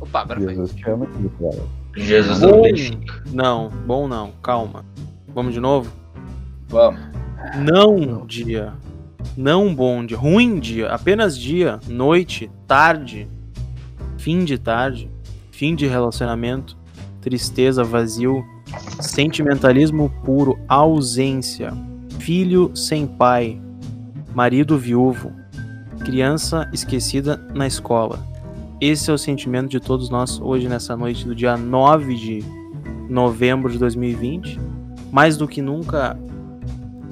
Opa, agora foi. Jesus te ama, Israel. Jesus não Bom, deixa. não, bom não, calma. Vamos de novo? Vamos. Não dia. Não bom dia. Ruim dia. Apenas dia, noite, tarde, fim de tarde, fim de relacionamento, tristeza, vazio, sentimentalismo puro, ausência, filho sem pai, marido viúvo, criança esquecida na escola. Esse é o sentimento de todos nós hoje, nessa noite do dia 9 de novembro de 2020. Mais do que nunca,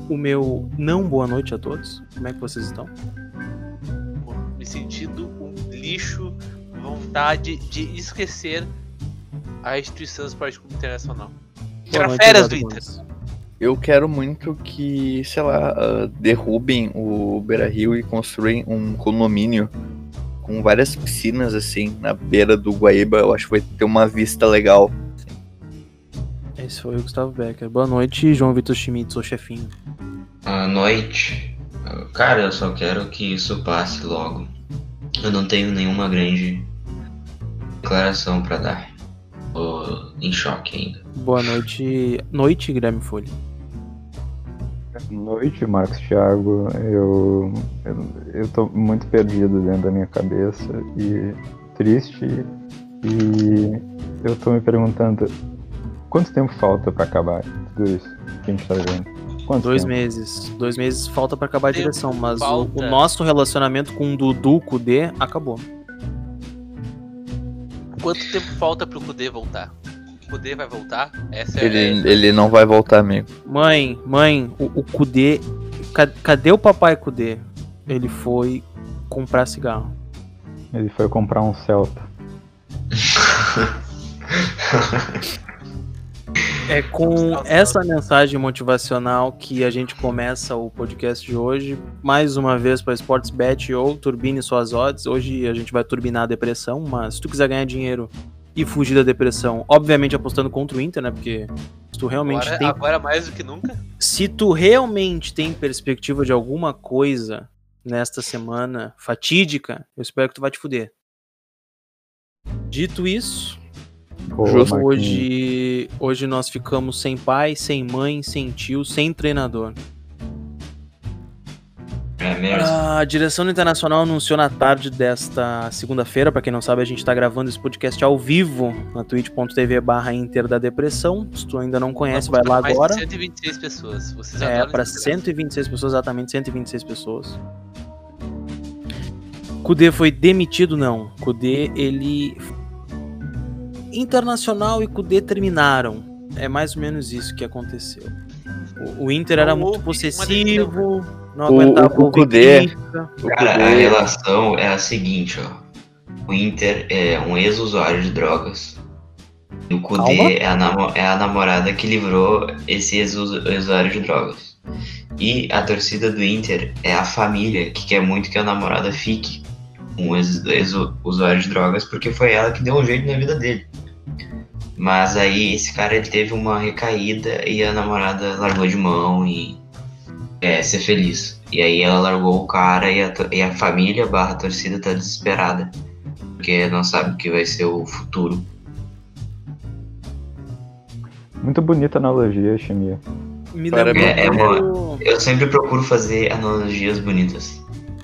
o meu não boa noite a todos. Como é que vocês estão? Me sentindo um lixo, vontade de esquecer a instituição do Esporte Clube Internacional. Tirar férias do Inter. Eu quero muito que, sei lá, ah, derrubem o Beira Rio e construem um condomínio com várias piscinas, assim, na beira do Guaíba. Eu acho que vai ter uma vista legal. Esse foi o Gustavo Becker. Boa noite, João Vitor Schmitz, o chefinho. À noite. Cara, eu só quero que isso passe logo. Eu não tenho nenhuma grande declaração pra dar. Tô em choque ainda. Boa noite, noite, Guilherme Folha. Boa noite, Marcos Thiago. Eu, eu, eu tô muito perdido dentro da minha cabeça e triste. E eu tô me perguntando quanto tempo falta pra acabar tudo isso que a gente tá vendo? Quanto Dois tempo? meses. Dois meses falta pra acabar a direção, mas o, o nosso relacionamento com o Dudu Kudê acabou. Quanto tempo falta pro Kudê voltar? O Kudê vai voltar? Essa é Ele, ele não vai voltar, amigo. Mãe, mãe, o, o Kudê. ca- Cadê o papai Kudê? Ele foi comprar cigarro. Ele foi comprar um Celta. É com essa mensagem motivacional que a gente começa o podcast de hoje. Mais uma vez para Sportsbet ou turbine suas odds. Hoje a gente vai turbinar a depressão, mas se tu quiser ganhar dinheiro e fugir da depressão, obviamente apostando contra o Inter, né? Porque se tu realmente agora, tem agora mais do que nunca. se tu realmente tem perspectiva de alguma coisa nesta semana fatídica, eu espero que tu vai te fuder. Dito isso, Justo. Hoje, hoje nós ficamos sem pai, sem mãe, sem tio, sem treinador. É mesmo? A direção do Internacional anunciou na tarde desta segunda-feira, pra quem não sabe, a gente tá gravando esse podcast ao vivo na twitch.tv barra Inter da Depressão. Se tu ainda não conhece, vai lá agora. 126 pessoas. Vocês É, para esse 126 pessoas, exatamente 126 pessoas. Kudê foi demitido? Não. Kudê, ele. Internacional e Kudê terminaram. É mais ou menos isso que aconteceu. O, o Inter era Não muito possessivo, não O- aguentava o ouvir Kudê-. O Cara, a relação é a seguinte, ó. O Inter é um ex-usuário de drogas. E o. Kudê é a, é a namorada que livrou esse ex-usu- ex-usuário de drogas. E a torcida do Inter é a família que quer muito que a namorada fique com o ex- ex-usuário de drogas, porque foi ela que deu um jeito na vida dele. Mas aí esse cara ele teve uma recaída e a namorada largou de mão e é, ser feliz. E aí ela largou o cara e a, e a família barra torcida tá desesperada. Porque não sabe o que vai ser o futuro. Muito bonita analogia, Chimia. Me lembrou, É, é Eu sempre procuro fazer analogias bonitas.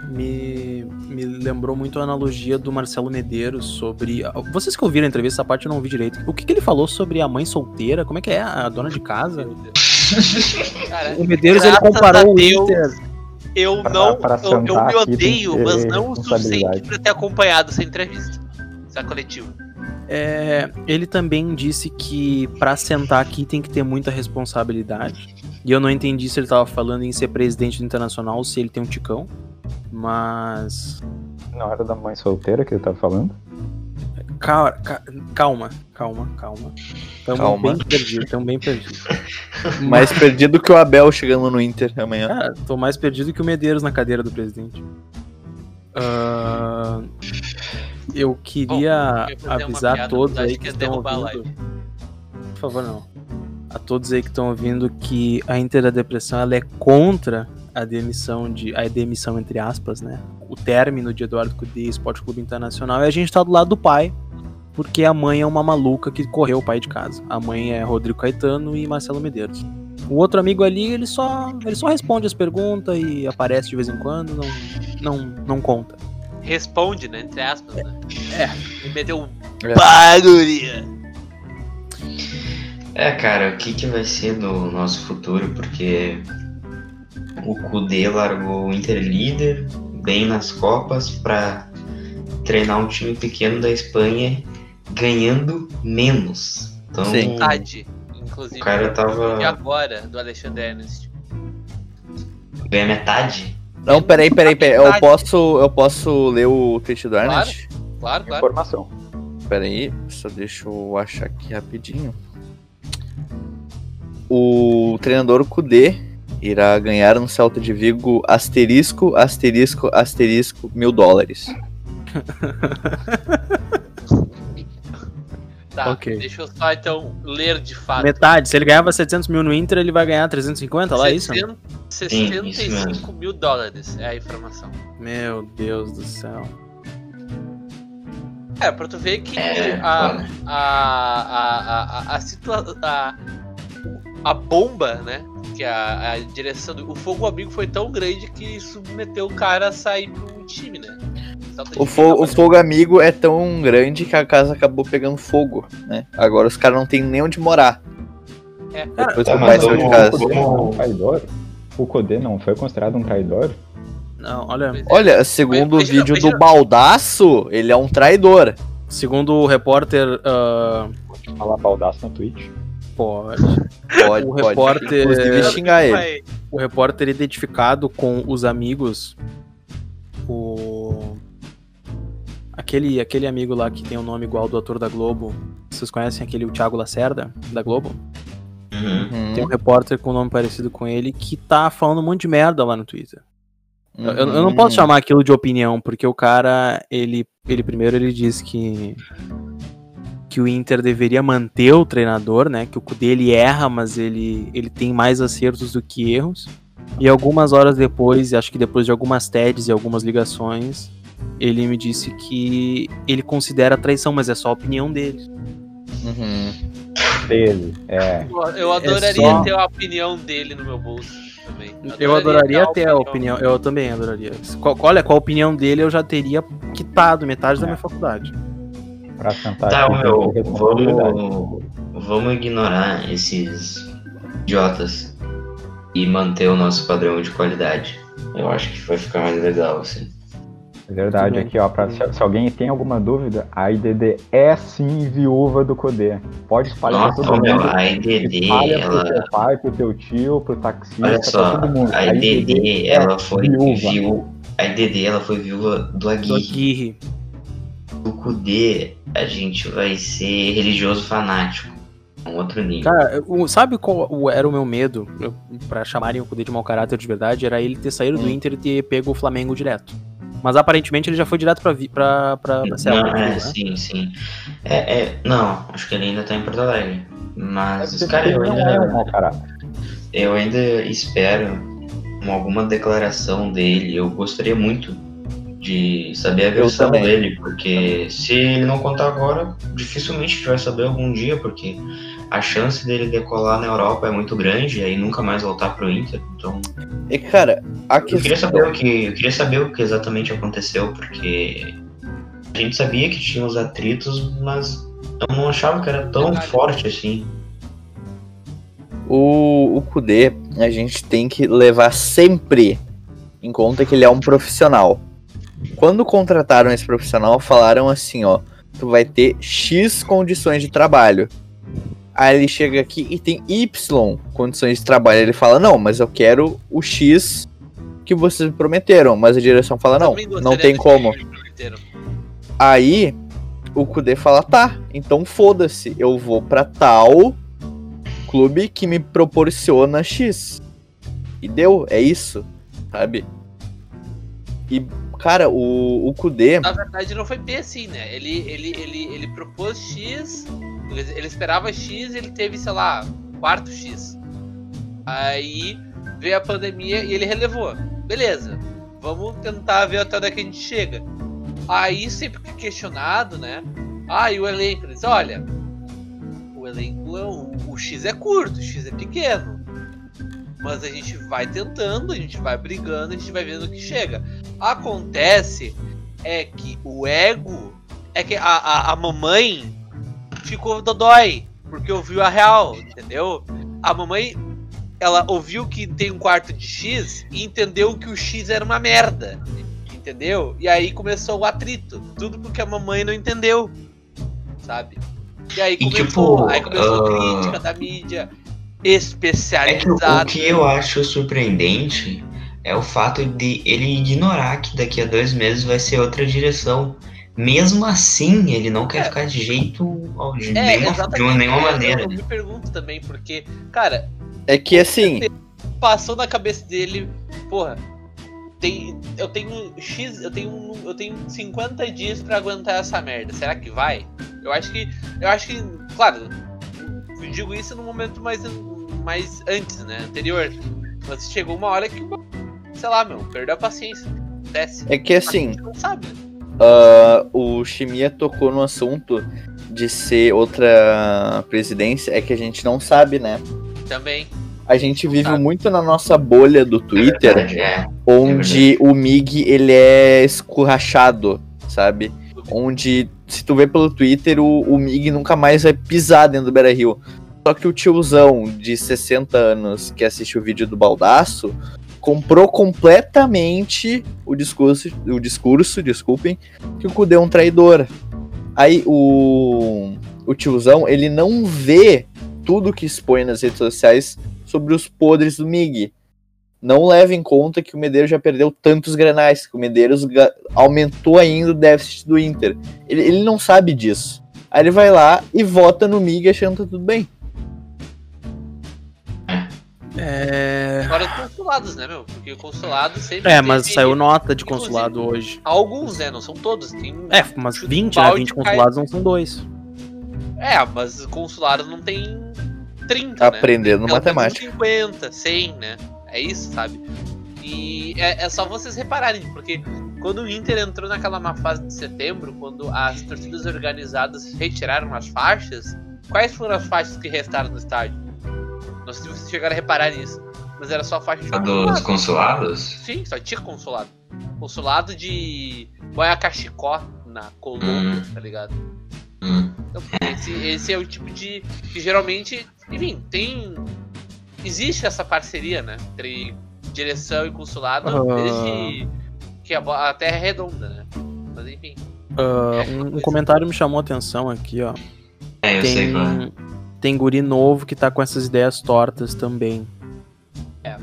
me, me lembrou muito a analogia do Marcelo Medeiros sobre. Vocês que ouviram a entrevista, essa parte eu não ouvi direito. O que, que ele falou sobre a mãe solteira? Como é que é? A dona de casa? Cara, O Medeiros ele comparou o. Inter. eu Pra- não. pra eu, eu me odeio, mas não o suficiente pra ter acompanhado essa entrevista. Essa coletiva. É, ele também disse que pra sentar aqui tem que ter muita responsabilidade. E eu não entendi se ele tava falando em ser presidente do Internacional ou se ele tem um ticão. Mas. Não era da mãe solteira que ele tava falando? Calma, calma, calma, calma. Tamo Calma. bem perdido, tamo bem perdido. Mais perdido que o Abel chegando no Inter amanhã. Cara, tô mais perdido que o Medeiros na cadeira do presidente. Ah, eu queria eu ia fazer uma avisar piada, a todos aí que que ia estão ouvindo. Por favor, não. A todos aí que estão ouvindo que a Inter da Depressão ela é contra a demissão de. A demissão, entre aspas, né? O término de Eduardo Cudê Esporte Clube Internacional. E a gente tá do lado do pai. porque a mãe é uma maluca que correu o pai de casa. A mãe é Rodrigo Caetano e Marcelo Medeiros. O outro amigo ali, ele só, ele só responde as perguntas e aparece de vez em quando, não, não, não conta. Responde, né? Entre aspas, né? É. E meteu um É. bagulho. É, cara, o que, que vai ser do nosso futuro? Porque o Kudê largou o Inter líder, bem nas Copas, pra treinar um time pequeno da Espanha, ganhando menos. Então, Sim. Metade, inclusive. o cara E tava. agora, do Alexandre Ernest. ganha metade. Não, peraí, peraí, peraí. Eu posso, eu posso ler o tweet do Ernest? Claro, claro. Informação. Peraí, só deixa eu achar aqui rapidinho. O treinador Kudê irá ganhar no Celta de Vigo asterisco, asterisco, asterisco, mil dólares. Tá, Ok. deixa eu só então ler de fato. Metade. Se ele ganhava 700 mil no Inter, ele vai ganhar 350 lá, é isso? 60 Sim, isso 65 mesmo. mil dólares é a informação. Meu Deus do céu. É, pra tu ver que É, a, a, a, a, a, a, situa- a, a bomba, né? Que a, a direção do. O fogo amigo foi tão grande que submeteu o cara a sair pro time, né? O, fo o fogo amigo é tão grande que a casa acabou pegando fogo, né? Agora os caras não tem nem onde morar. É. Depois Tá, que o pai mas saiu de casa. O Kudê não é traidor? O Kudê não foi considerado um traidor? Não, olha. Olha, segundo o vídeo do baldaço, ele é um traidor. Segundo o repórter. ah, Falar baldaço no Twitch. Pode. Pode, O pode. repórter- Inclusive xingar ele. O repórter identificado com os amigos. O. Aquele, aquele amigo lá que tem o nome igual do ator da Globo. Vocês conhecem aquele o Thiago Lacerda, da Globo? Uhum. Uhum, Tem um repórter com nome parecido com ele que tá falando um monte de merda lá no Twitter. Eu, eu não uhum. posso chamar aquilo de opinião, porque o cara, ele, ele primeiro ele diz que que o Inter deveria manter o treinador, né? Que o Kudê ele erra, mas ele, ele tem mais acertos do que erros. E algumas horas depois, acho que depois de algumas TEDs e algumas ligações, ele me disse que ele considera traição, mas é só a opinião dele. Uhum. Dele, é. Eu adoraria É só- ter a opinião dele no meu bolso também. Eu adoraria ter a opinião, eu também adoraria. Qual, olha, com a opinião dele eu já teria quitado metade da minha faculdade. Pra sentar Tá, meu, vamos, vamos ignorar esses idiotas e manter o nosso padrão de qualidade. Eu acho que vai ficar mais legal, assim. É verdade, aqui ó, pra, se, se alguém tem alguma dúvida, a IDD é sim viúva do Codê. Pode espalhar Nossa, todo meu, mundo. a IDD, Espalha pro ela. teu pai, pro teu tio, pro taxista, Olha pra só, todo mundo. a IDD, é ela foi viúva. viúva. A IDD, ela foi viúva do Do Aguirre. Do Kudê, a gente vai ser religioso fanático. Um outro nível. Cara, sabe qual era o meu medo pra chamarem o Kudê de mau caráter de verdade? Era ele ter saído do Hum. Inter e ter pego o Flamengo direto. Mas aparentemente ele já foi direto pra, vi- pra, pra, pra Celta, não, é, né? sim, sim. É, é, não, acho que ele ainda tá em Porto Alegre. Mas, Porque cara, eu é um ainda, mau caráter. eu ainda espero uma- alguma declaração dele. Eu gostaria muito de saber a versão dele, porque se ele não contar agora, dificilmente a gente vai saber algum dia, porque a chance dele decolar na Europa é muito grande e aí nunca mais voltar pro Inter. Então, E cara, a eu queria questão. saber o que, eu queria saber o que exatamente aconteceu, porque a gente sabia que tinha os atritos, mas eu não achava que era tão Verdade. forte assim. O, o Kudê, a gente tem que levar sempre em conta que ele é um profissional. Quando contrataram esse profissional, falaram assim, ó, tu vai ter X condições de trabalho. Aí ele chega aqui e tem Y condições de trabalho. Ele fala, não, mas eu quero o X que vocês me prometeram. Mas a direção fala, não, gostaria não tem como. Aí o Kudê fala, tá, então foda-se, eu vou pra tal clube que me proporciona X. E deu, é isso, sabe? E, cara, o, o Kudê. Na verdade, não foi bem assim, né? Ele, ele, ele, ele propôs X, ele, esperava X ele teve, sei lá, quarto X. Aí veio a pandemia e ele relevou. Beleza, vamos tentar ver até onde é que a gente chega. Aí, sempre que questionado, né? Ah, e o elenco? Eles, olha, o elenco, é o, o X é curto, o X é pequeno. Mas a gente vai tentando, a gente vai brigando, a gente vai vendo o que chega. Acontece é que o ego. É que a, a, a mamãe ficou dodói, porque ouviu a real, entendeu? A mamãe, ela ouviu que tem um quarto de X e entendeu que o X era uma merda, entendeu? E aí começou o atrito, tudo porque a mamãe não entendeu, sabe? E aí E, começou, tipo, aí começou ah, crítica da mídia É que o, que eu acho surpreendente é o fato de ele ignorar que daqui a dois meses vai ser outra direção. Mesmo assim, ele não quer É. ficar de jeito de, É, nenhuma, de nenhuma maneira. Eu me pergunto também, porque, cara, É que assim, passou na cabeça dele, porra, tem, eu tenho X, eu tenho, eu tenho 50 dias pra aguentar essa merda. Será que vai? Eu acho que, eu acho que, claro, eu digo isso no momento mais, mais antes, né, anterior. Mas chegou uma hora que, sei lá, meu, perdeu a paciência. Desce. é que A assim, gente não sabe. ah, o Chimia tocou no assunto de ser outra presidência, é que a gente não sabe, né? Também. A gente vive sabe. muito na nossa bolha do Twitter, Verdade, é. onde o MIG ele é escorrachado, sabe? Onde, se tu vê pelo Twitter, o, o MIG nunca mais vai pisar dentro do Beira Rio. Só que o tiozão de 60 anos que assiste o vídeo do Baldaço comprou completamente o discurso, o discurso, desculpem, que o Kudê é um traidor. Aí o, o tiozão, ele não vê tudo que expõe nas redes sociais sobre os podres do MIG não leva em conta que o Medeiros já perdeu tantos granais, que o Medeiros aumentou ainda o déficit do Inter. Ele, ele não sabe disso. Aí ele vai lá e vota no MIG achando que tá tudo bem. É. Fora os consulados, né, meu? Porque o consulado sempre. É, mas teve- saiu nota de Inclusive, consulado hoje. Alguns, né? Não são todos. Tem... É, mas Chuta um 20, né? balde 20 cai- consulados não são dois. É, mas consulado não tem 30, Tá né? aprendendo menos matemática. 50, 100, né? É isso, sabe? E é, é só vocês repararem, porque quando o Inter entrou naquela má fase de setembro, quando as torcidas organizadas retiraram as faixas, quais foram as faixas que restaram no estádio? Não sei se vocês chegaram a reparar nisso, mas era só faixa de A dos consulado. consulados? Sim, só tinha consulado. Consulado de Guaiacachicó, na Colômbia, Hum. tá ligado? Hum. Então, esse, esse é o tipo de. que geralmente. Enfim, tem. Existe essa parceria, né? Entre direção e consulado Ah. desde que a, Terra é redonda, né? Mas enfim. Ah, um, um comentário me chamou a atenção aqui, ó. É, eu sei Tem, qual é. tem guri novo que tá com essas ideias tortas também. É.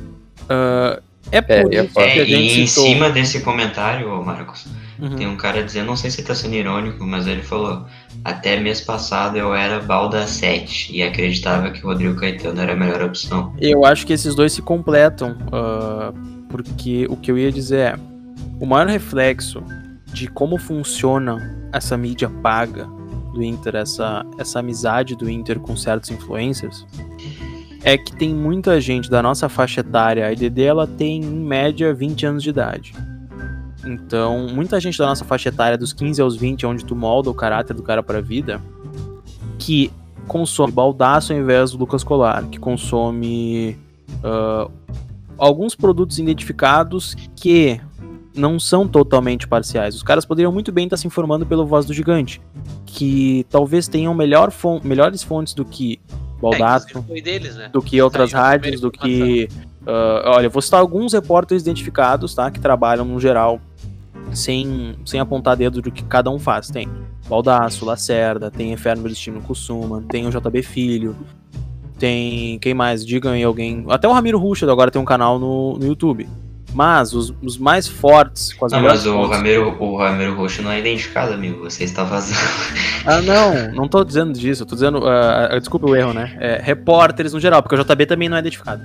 Ah, é É, por e é isso que a É, gente e em citou. cima desse comentário, Marcos, Uhum. tem um cara dizendo, não sei se tá sendo irônico, mas ele falou: até mês passado eu era balda 7 e acreditava que o Rodrigo Caetano era a melhor opção. Eu acho que esses dois se completam, ah, porque o que eu ia dizer é: o maior reflexo de como funciona essa mídia paga do Inter, essa, essa amizade do Inter com certos influencers, é que tem muita gente da nossa faixa etária. A IDD ela tem em média 20 anos de idade. Então, muita gente da nossa faixa etária, dos 15 aos 20, onde tu molda o caráter do cara pra vida, que consome baldaço ao invés do Lucas Colar, que consome ah, alguns produtos identificados que não são totalmente parciais. Os caras poderiam muito bem estar se informando pelo Voz do Gigante, que talvez tenham melhor fon- melhores fontes do que É, baldaço, foi deles, né? do que outras Saiu rádios, do que. ah, olha, vou citar alguns repórteres identificados, tá? Que trabalham no geral, sem, sem apontar dedo do que cada um faz. Tem Baldaço, Lacerda, tem Inferno Destino Kusuma, tem o JB Filho, tem. Quem mais? Digam aí alguém. Até o Ramiro Ruschel agora tem um canal no, no YouTube. Mas os, os mais fortes, com as Não, melhores mas o fontes- Ramiro, o Ramiro Roxo não é identificado, amigo. Você está vazando. Ah, não, não tô dizendo disso, eu tô dizendo. ah, ah, desculpa o erro, né? É, repórteres no geral, porque o JB também não é identificado.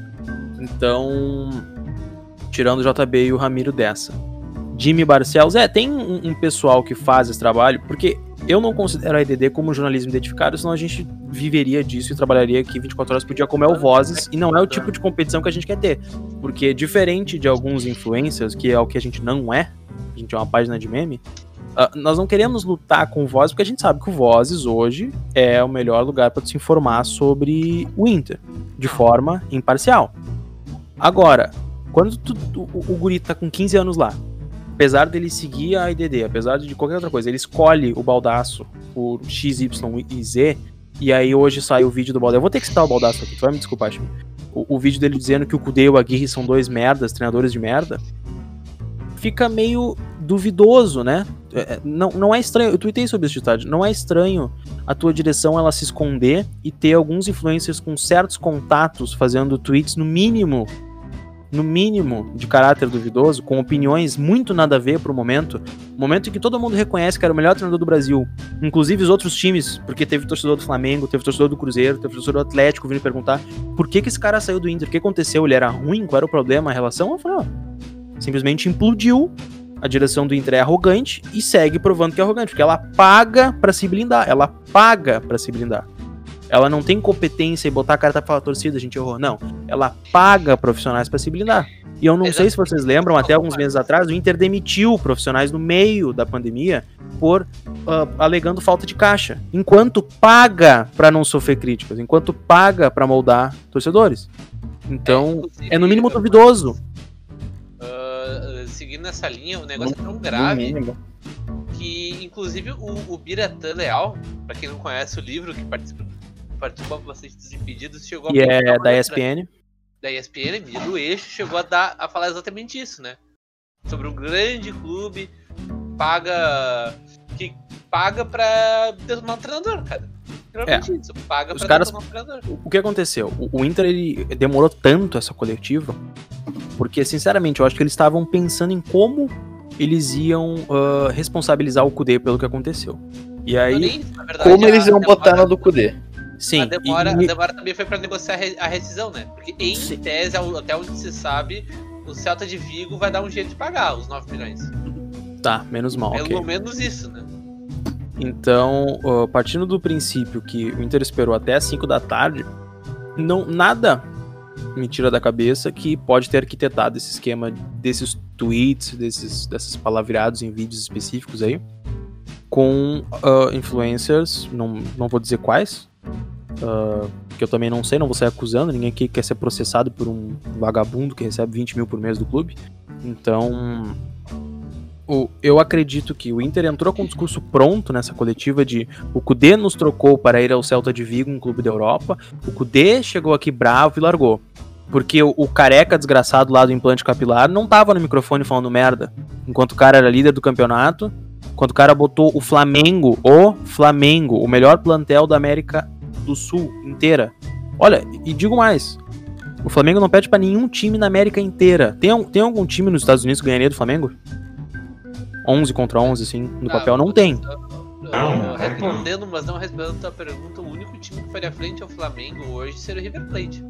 Então, tirando o JB e o Ramiro dessa. Jimmy Barcelos, é, tem um, um pessoal que faz esse trabalho, porque eu não considero a IDD como jornalismo identificado, senão a gente viveria disso e trabalharia aqui 24 horas por dia como é o Vozes, e não é o tipo de competição que a gente quer ter. Porque diferente de alguns influencers, que é o que a gente não é, a gente é uma página de meme, ah, nós não queremos lutar com o Vozes, porque a gente sabe que o Vozes hoje é o melhor lugar para se informar sobre o Inter, de forma imparcial. Agora, quando tu- tu- o, o guri tá com 15 anos lá, apesar dele seguir a IDD, apesar de qualquer outra coisa, ele escolhe o baldaço por X, Y e Z, e aí hoje sai o vídeo do baldaço. Eu vou ter que citar o baldaço aqui, tu vai me desculpar, Chico. O, o vídeo dele dizendo que o Kudê e o Aguirre são dois merdas, treinadores de merda, fica meio duvidoso, né? É, é, Não, não é estranho, eu tuitei sobre isso de tarde, não é estranho a tua direção ela se esconder e ter alguns influencers com certos contatos fazendo tweets no mínimo no mínimo de caráter duvidoso, com opiniões muito nada a ver pro momento, momento em que todo mundo reconhece que era o melhor treinador do Brasil, inclusive os outros times, porque teve torcedor do Flamengo, teve torcedor do Cruzeiro, teve torcedor do Atlético vindo perguntar por que que esse cara saiu do Inter, o que aconteceu, ele era ruim, qual era o problema, a relação, eu falei, ó, simplesmente implodiu, a direção do Inter é arrogante e segue provando que é arrogante, porque ela paga pra se blindar, ela paga pra se blindar. Ela não tem competência em botar a carta pra falar torcida, a gente errou. Não. Ela paga profissionais pra se blindar. E eu não sei se vocês lembram, até alguns meses atrás, o Inter demitiu profissionais no meio da pandemia por ah, alegando falta de caixa. Enquanto paga pra não sofrer críticas, enquanto paga pra moldar torcedores. Então, inclusive, é no mínimo duvidoso. ah, seguindo essa linha, o negócio é tão No grave mínimo. que, inclusive, o, o Biratã Leal, pra quem não conhece o livro, que participa, participou bastante dos Impedidos, chegou publicar é da ESPN. da ESPN, do eixo, chegou a, dar, a falar exatamente isso, né? Sobre um grande clube paga. que paga pra detonar um treinador, cara. Literalmente isso, paga Os pra caras- detonar um treinador. O que aconteceu? O, o Inter ele demorou tanto essa coletiva, porque sinceramente eu acho que eles estavam pensando em como eles iam ah, responsabilizar o Kudê pelo que aconteceu. E aí, nem verdade, Como eles iam botar na do Kudê? Sim, a demora, e- a demora também foi pra negociar a re- a rescisão, né? Porque em Sim. tese, até onde se sabe, o Celta de Vigo vai dar um jeito de pagar os 9 milhões. tá, menos mal, Pelo ok. menos isso, né? Então, partindo do princípio que o Inter esperou até as 5 da tarde, não nada me tira da cabeça que pode ter arquitetado esse esquema desses tweets, desses, desses palavreados em vídeos específicos aí, com ah, influencers, não, não vou dizer quais, ah, que eu também não sei, não vou sair acusando, ninguém aqui quer ser processado por um vagabundo que recebe 20 mil por mês do clube. Então, o- eu acredito que o Inter entrou com o discurso pronto nessa coletiva de o Cudê nos trocou para ir ao Celta de Vigo, um clube da Europa. O Cudê chegou aqui bravo e largou. Porque o, o careca desgraçado lá do implante capilar não tava no microfone falando merda. Enquanto o cara era líder do campeonato, enquanto o cara botou o Flamengo, o Flamengo, o melhor plantel da América do Sul inteira. Olha, e digo mais. O Flamengo não pede pra nenhum time na América inteira. Tem, tem algum time nos Estados Unidos que ganharia do Flamengo? 11 contra 11, assim, no Ah, papel? Não tem. Não, respondendo, mas não respondendo a tua pergunta, o único time que faria frente ao Flamengo hoje seria o River Plate.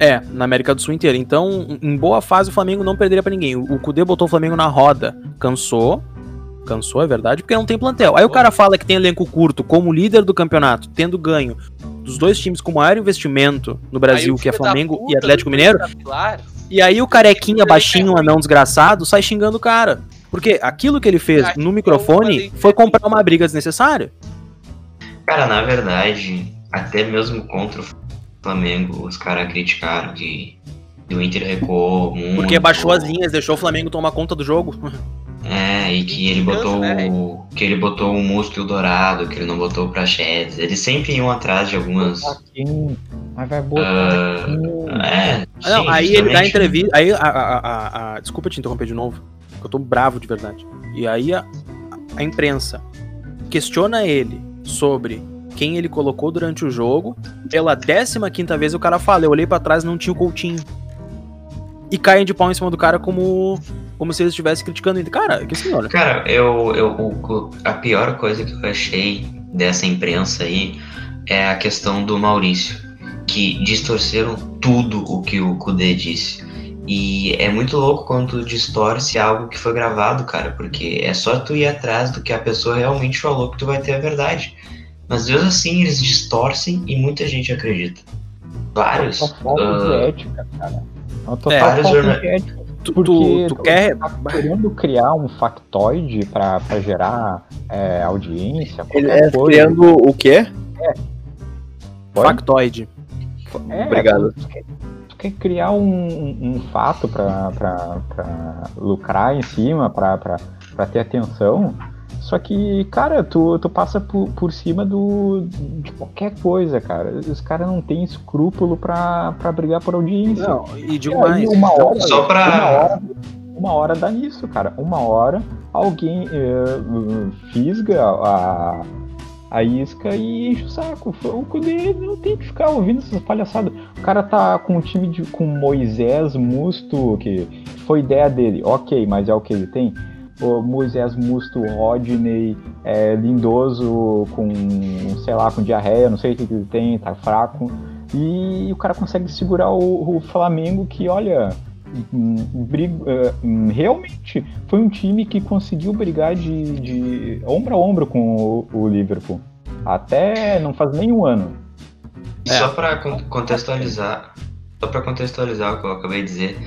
É, na América do Sul inteira. Então, em boa fase, o Flamengo não perderia pra ninguém. O o Kudê botou o Flamengo na roda. Cansou. Cansou, é verdade, porque não tem plantel. Aí o cara fala que tem elenco curto, como líder do campeonato, tendo ganho dos dois times com maior investimento no Brasil, que é Flamengo puta e Atlético Mineiro. Capilar, E aí o carequinha baixinho, é anão desgraçado, sai xingando o cara. Porque aquilo que ele fez no microfone foi que- comprar uma briga desnecessária. Cara, na verdade, até mesmo contra o Flamengo, os caras criticaram que o Inter recuou muito. Porque baixou as linhas, deixou o Flamengo tomar conta do jogo. É, e que ele botou né, o- que ele botou o músculo dourado, que ele não botou o prachedes. Eles sempre iam atrás de algumas. Mas vai botar ah, é, Ah, não, aí ele dá entrevista. Aí a, a- a- a- Desculpa te interromper de novo. porque Eu tô bravo de verdade. E aí a, a imprensa questiona ele sobre quem ele colocou durante o jogo. Pela 15 quinta vez o cara fala, eu olhei pra trás e não tinha o Coutinho. E caem de pau em cima do cara como, como se eles estivessem criticando ele. Cara, que senhora. Cara, eu, eu, o- a pior coisa que eu achei dessa imprensa aí é a questão do Maurício, que distorceram tudo o que o Kudê disse. E é muito louco quando tu distorce algo que foi gravado, cara, porque é só tu ir atrás do que a pessoa realmente falou que tu vai ter a verdade. Mas mesmo assim eles distorcem e muita gente acredita. Vários. Uma falta de ah, ética, cara. É uma É, total vários falta jorna- de ética. Tu Porque tu, tu quer. tá querendo criar um factoide pra, pra gerar é, audiência, Ele é coisa. criando o quê? Oi? Factoide. É, Obrigado. Tu quer, tu quer criar um, um- um fato pra, pra, pra lucrar em cima, pra, pra, pra ter atenção. Só que, cara, tu, tu passa por, por cima do, de qualquer coisa, cara. Os caras não têm escrúpulo pra, pra brigar por audiência. Não, e E aí, mais. uma hora, Só pra- uma hora, uma hora dá nisso, cara. Uma hora alguém eh, fisga a, a isca e enche o saco. O Kudê não tem que ficar ouvindo essas palhaçadas. O cara tá com um time de, com Moisés Musto, que foi ideia dele. Ok, mas é o que ele tem. O Moisés Musto, Rodney, é, Lindoso com, sei lá, com diarreia, não sei o que ele tem, tá fraco. E o cara consegue segurar o, o Flamengo que, olha, hum, realmente foi um time que conseguiu brigar de, de ombro a ombro com o, o Liverpool. Até não faz nem um ano. E só con- contextualizar, só para contextualizar o que eu acabei de dizer,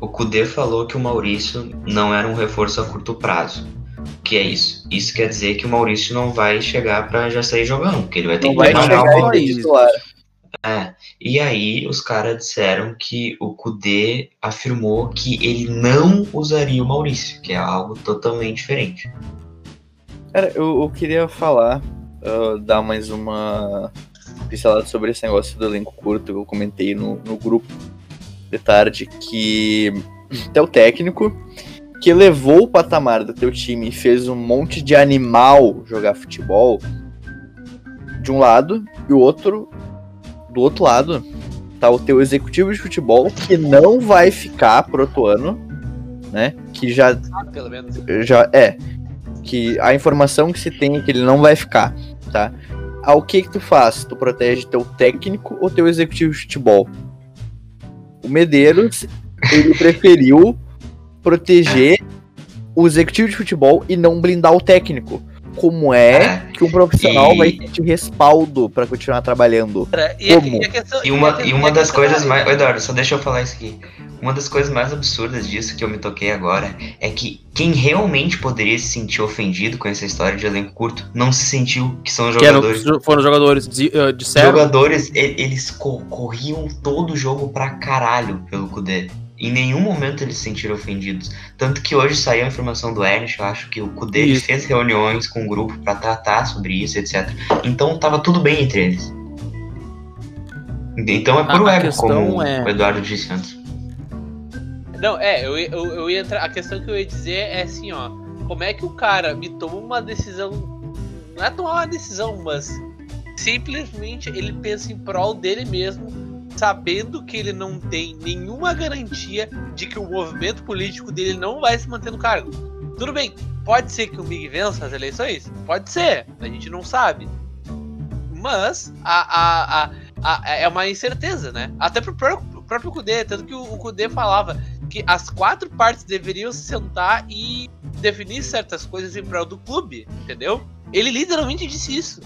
o Kudê falou que o Maurício não era um reforço a curto prazo. O que é isso? Isso quer dizer que o Maurício não vai chegar pra já sair jogando, porque ele vai ter Não que vai chegar o e titular. É, e aí os caras disseram que o Kudê afirmou que ele não usaria o Maurício, que é algo totalmente diferente. Cara, eu, eu queria falar, ah, dar mais uma pincelada sobre esse negócio do elenco curto que eu comentei no, no grupo de tarde, que teu técnico que levou o patamar do teu time e fez um monte de animal jogar futebol de um lado, e o outro, do outro lado, tá o teu executivo de futebol que não vai ficar pro outro ano, né? Que já já é que a informação que se tem é que ele não vai ficar, tá? Ao que que tu faz? Tu protege teu técnico ou teu executivo de futebol? O Medeiros, ele preferiu proteger o executivo de futebol e não blindar o técnico. Como é É, que um profissional e- vai ter de respaldo pra continuar trabalhando? E, Como? e questão- E uma, e uma das questão coisas é- mais. Ô, Eduardo, só deixa eu falar isso aqui. Uma das coisas mais absurdas disso que eu me toquei agora é que quem realmente poderia se sentir ofendido com essa história de elenco curto não se sentiu, que são Que eram, jogadores. foram jogadores de, eh, Os disseram. jogadores, e- eles co- corriam todo o jogo pra caralho pelo Kudê. Em nenhum momento eles se sentiram ofendidos. Tanto que hoje saiu a informação do Ernest, eu acho que o Kudê fez reuniões com o grupo pra tratar sobre isso, etc. Então tava tudo bem entre eles. Então é A- puro a ego, questão como é- o Eduardo disse antes. Não, é, eu, eu, eu ia entrar. A questão que eu ia dizer é assim, ó. Como é que o cara me toma uma decisão. Não é tomar uma decisão, mas simplesmente ele pensa em prol dele mesmo, sabendo que ele não tem nenhuma garantia de que o movimento político dele não vai se manter no cargo. Tudo bem, pode ser que o Big vença as eleições? Pode ser, a gente não sabe. Mas a, a, a, é uma incerteza, né? Até pro próprio, próprio Kudê, tanto que o, o Kudê falava que as quatro partes deveriam se sentar e definir certas coisas em prol do clube, entendeu? Ele literalmente disse isso.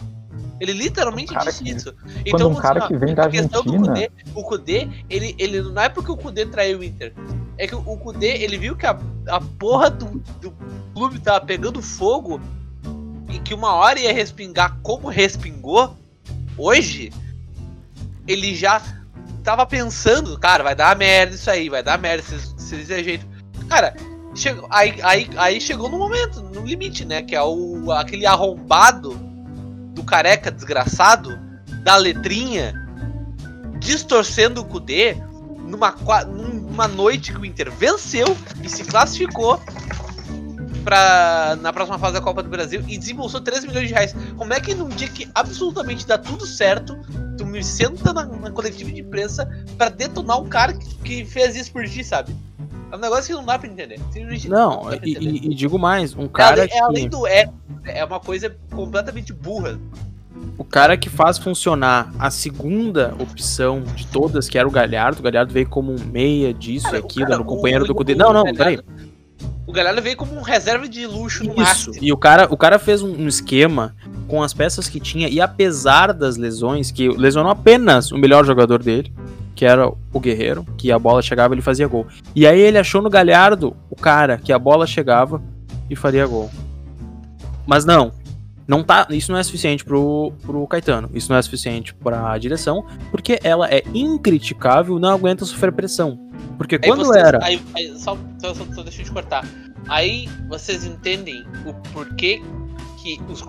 Ele literalmente Um disse que- isso. Quando um cara assim, que vem da a questão do Argentina. Kudê, o Kudê, ele, ele não é porque o Kudê traiu o Inter. É que o Kudê, ele viu que a, a porra do, do clube tava pegando fogo e que uma hora ia respingar como respingou. Hoje, ele já tava pensando, cara, vai dar merda isso aí, vai dar merda se, se desse jeito. Cara, chegou, aí, aí, aí chegou no momento, no limite, né? Que é o, aquele arrombado do careca desgraçado, da letrinha, distorcendo o Kudê numa, numa noite que o Inter venceu e se classificou pra, na próxima fase da Copa do Brasil e desembolsou 3 milhões de reais. Como é que num dia que absolutamente dá tudo certo, tu me senta na, na coletiva de imprensa pra detonar um cara que, que fez isso por ti, sabe? É um negócio que não dá pra entender. Não, dá pra e, entender. e- e digo mais, um É cara além, é além que, do é, é uma coisa completamente burra. o cara que faz funcionar a segunda opção de todas, que era o Galhardo, o Galhardo veio como um meia disso Cara, e aquilo, cara- era o companheiro o- do Cudê. Não, não, peraí. O Galhardo veio como um reserva de luxo no Isso. E o cara, o cara fez um, um esquema com as peças que tinha, e apesar das lesões, que lesionou apenas o melhor jogador dele, que era o Guerreiro, que a bola chegava ele fazia gol. E aí ele achou no Galhardo o cara que a bola chegava e faria gol. Mas não, não tá, isso não é suficiente pro, pro Caetano, isso não é suficiente pra direção, porque ela é incriticável, não aguenta sofrer pressão. Porque quando vocês, era. Aí, aí, só, só, só, só deixa eu te cortar. Aí vocês entendem o porquê que os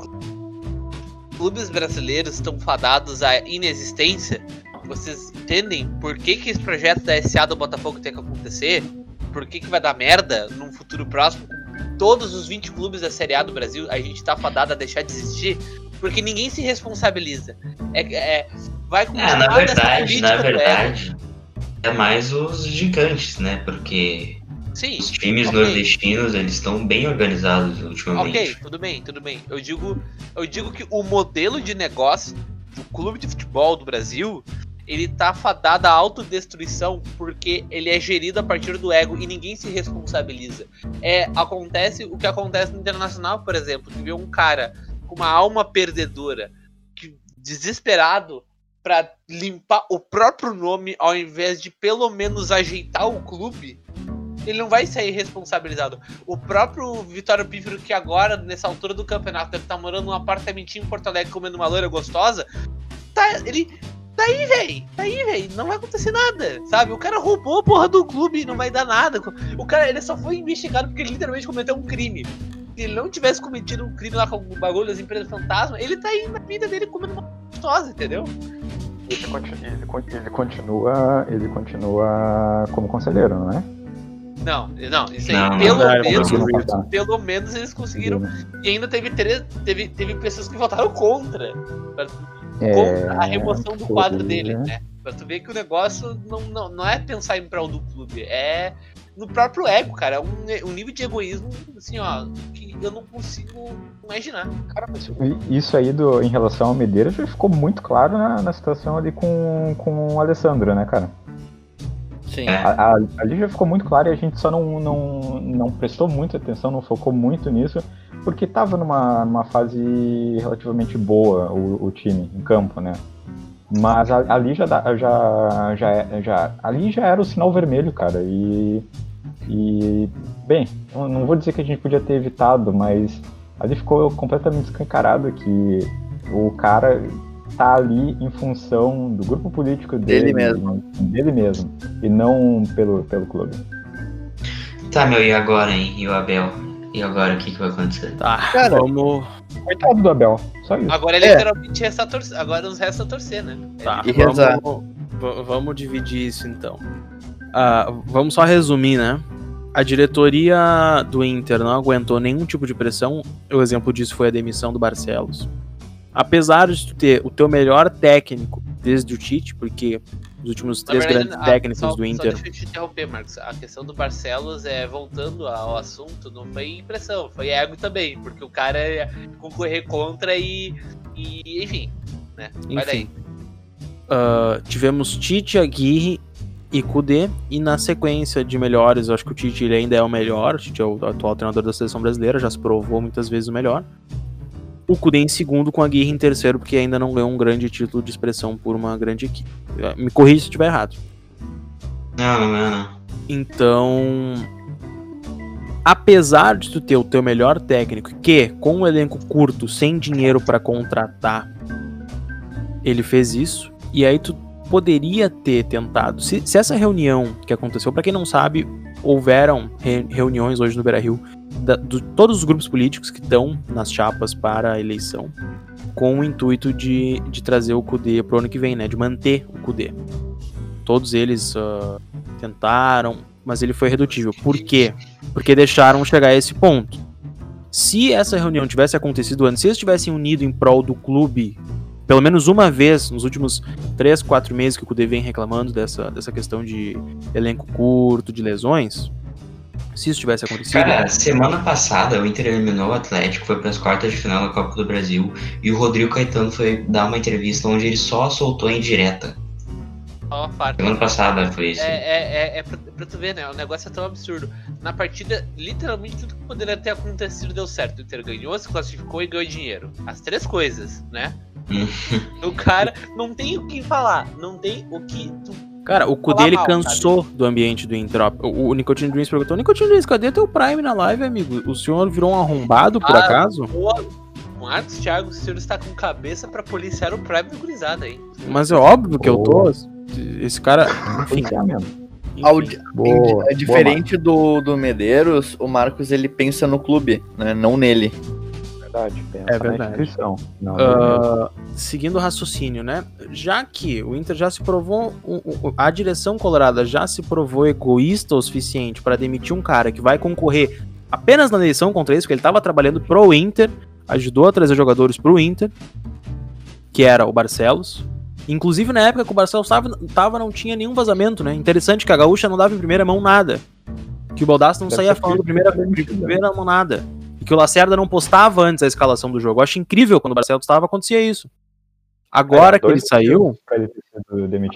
clubes brasileiros estão fadados à inexistência? Vocês entendem por que, que esse projeto da SA do Botafogo tem que acontecer? Por que, que vai dar merda num futuro próximo todos os 20 clubes da Série A do Brasil? A gente tá fadado a deixar de existir? Porque ninguém se responsabiliza. É, é, vai com É, na verdade, na verdade, é mais os gigantes, né? Porque Sim, os times ok. nordestinos, eles estão bem organizados ultimamente. Ok, tudo bem, tudo bem. Eu digo, eu digo que o modelo de negócio do clube de futebol do Brasil, ele tá fadado à autodestruição porque ele é gerido a partir do ego e ninguém se responsabiliza. É, acontece o que acontece no internacional, por exemplo, que vê um cara com uma alma perdedora, que desesperado pra limpar o próprio nome ao invés de pelo menos ajeitar o clube, ele não vai sair responsabilizado. O próprio Vitório Pífero, que agora, nessa altura do campeonato, deve estar morando num apartamentinho em Porto Alegre comendo uma loira gostosa, tá, ele. Tá aí, véi. Tá aí, véi. Não vai acontecer nada. Sabe? O cara roubou a porra do clube e não vai dar nada. O cara, ele só foi investigado porque ele literalmente cometeu um crime. Se ele não tivesse cometido um crime lá com o bagulho das empresas fantasma, ele tá aí na vida dele comendo uma gostosa, entendeu? Ele, continua, ele, con- ele continua, ele continua como conselheiro, não é? Não, não, isso aí, Não, pelo não, ele menos, pelo menos eles conseguiram. E ainda teve três, teve, teve pessoas que votaram contra. Contra a remoção do quadro dele, é. né? Pra tu ver que o negócio não, não, não é pensar em prol do clube, é no próprio ego, cara. É um, um nível de egoísmo, assim, ó, que eu não consigo imaginar. Cara, mas isso aí do, em relação ao Medeiros já ficou muito claro na, na situação ali com, com o Alessandro, né, cara? Sim. A- a- ali já ficou muito claro e a gente só não, não, não prestou muita atenção, não focou muito nisso, porque tava numa, numa fase relativamente boa o, o time em campo, né? Mas a- ali já, já, já, já, ali já era o sinal vermelho, cara. E, e bem, não vou dizer que a gente podia ter evitado, mas ali ficou completamente escancarado que o cara tá ali em função do grupo político dele, Dele mesmo. dele mesmo, e não pelo, pelo clube. Tá, meu, e agora, hein? E o Abel? E agora, o que, que vai acontecer? Tá, Cara, vamos. Coitado do Abel, só isso. Agora É. literalmente resta torcer. Agora nos resta torcer, né? Tá, E rezar. vamos, va- vamos dividir isso então. Ah, vamos só resumir, né? A diretoria do Inter não aguentou nenhum tipo de pressão. O exemplo disso foi a demissão do Barcelos. Apesar de tu ter o teu melhor técnico desde o Tite, porque os últimos três verdade, grandes a- técnicos só, do Só Inter. deixa eu te interromper, Marcos. A questão do Barcelos é voltando ao assunto, não foi impressão, foi ego também, porque o cara ia concorrer contra e. e enfim, né? Vai daí. Enfim. Ah, tivemos Tite, Aguirre e Kudê. E na sequência de melhores, eu acho que o Tite ainda é o melhor. O Tite é o atual treinador da seleção brasileira, já se provou muitas vezes o melhor. O Kudê em segundo, com a Aguirre em terceiro, porque ainda não ganhou um grande título de expressão por uma grande equipe. Ah, Me corrija se estiver errado. Não, não, não, não. Então, apesar de tu ter o teu melhor técnico, que com um elenco curto, sem dinheiro pra contratar, ele fez isso. E aí tu poderia ter tentado. Se, se essa reunião que aconteceu, pra quem não sabe, houveram re- reuniões hoje no Beira-Rio de todos os grupos políticos que estão nas chapas para a eleição, com o intuito de, de trazer o CUDE pro ano que vem, né? De manter o CUDE. Todos eles ah, tentaram, mas ele foi redutível. Por quê? Porque deixaram chegar a esse ponto. Se essa reunião tivesse acontecido antes, se eles tivessem unido em prol do clube, pelo menos uma vez nos últimos 3, 4 meses que o Kudê vem reclamando dessa, dessa questão de elenco curto, de lesões, se isso tivesse acontecido, Cara, semana passada o Inter eliminou o Atlético, foi para as quartas de final da Copa do Brasil e o Rodrigo Caetano foi dar uma entrevista onde ele só soltou em direta. Só uma parte. Semana passada foi isso. É, é, é, é pra, pra tu ver, né? O negócio é tão absurdo. Na partida, literalmente tudo que poderia ter acontecido deu certo. O Inter ganhou, se classificou e ganhou dinheiro. As três coisas, né? O cara não tem o que falar. Não tem o que tu Cara, o Kudê Falar ele mal, cansou do ambiente do Inter. ó. O, o Nicotine Dreams perguntou: Nicotine Dreams, cadê teu Prime na live, amigo? O senhor virou um arrombado, por Ah, acaso? O Marcos Thiago, o senhor está com cabeça pra policiar o Prime da gurizada, hein? Mas é óbvio que eu tô. Esse cara. Enfim. Boa. É diferente do, do Medeiros, o Marcos ele pensa no clube, né? Não nele. Verdade. Pensa É na verdade. não Ah, seguindo o raciocínio, né? Já que o Inter já se provou, a direção colorada já se provou egoísta o suficiente para demitir um cara que vai concorrer apenas na eleição contra isso, porque ele estava trabalhando pro Inter, ajudou a trazer jogadores pro Inter, que era o Barcelos. Inclusive na época que o Barcelos tava, tava não tinha nenhum vazamento, né? Interessante que a Gaúcha não dava em primeira mão nada. Que o Baldasso não Deve saía falando primeira, primeira mão nada. E que o Lacerda não postava antes a escalação do jogo. Eu acho incrível quando o Barcelos estava acontecia isso. Agora É, que ele saiu, ele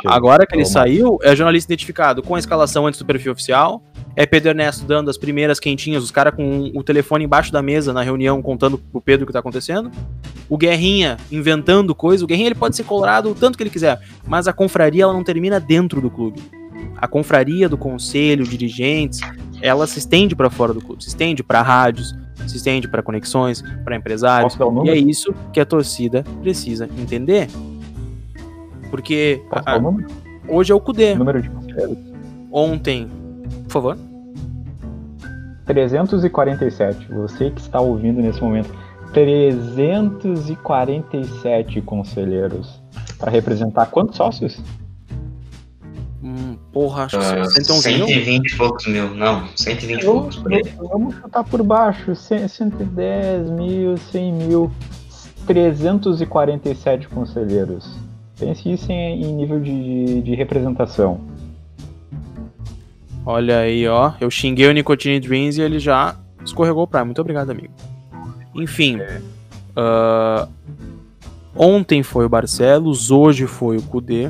agora que ele saiu, é jornalista identificado com a escalação antes do perfil oficial. É Pedro Ernesto dando as primeiras quentinhas, os caras com o telefone embaixo da mesa na reunião contando pro Pedro o que tá acontecendo. O Guerrinha inventando coisa. O Guerrinha ele pode ser colorado o tanto que ele quiser, mas a confraria ela não termina dentro do clube. A confraria do conselho, dirigentes, ela se estende pra fora do clube, se estende pra rádios, se estende pra conexões, pra empresários. E é isso que a torcida precisa entender. Porque a- hoje é o Cudê. Número de conselheiros? Ontem. Por favor. 347. Você que está ouvindo nesse momento. 347 conselheiros. Para representar quantos sócios? Porra, acho que Ah, 111 mil. 120 e poucos mil. Não, 120 e Eu- poucos por aí. Vamos chutar por baixo. 100, 110 mil, 100 mil. 347 conselheiros. Pense isso em, em nível de, de representação. Olha aí, ó. Eu xinguei o Nicotine Dreams e ele já escorregou pra. Muito obrigado, amigo. Enfim. ah, ontem foi o Barcelos, hoje foi o Kudê.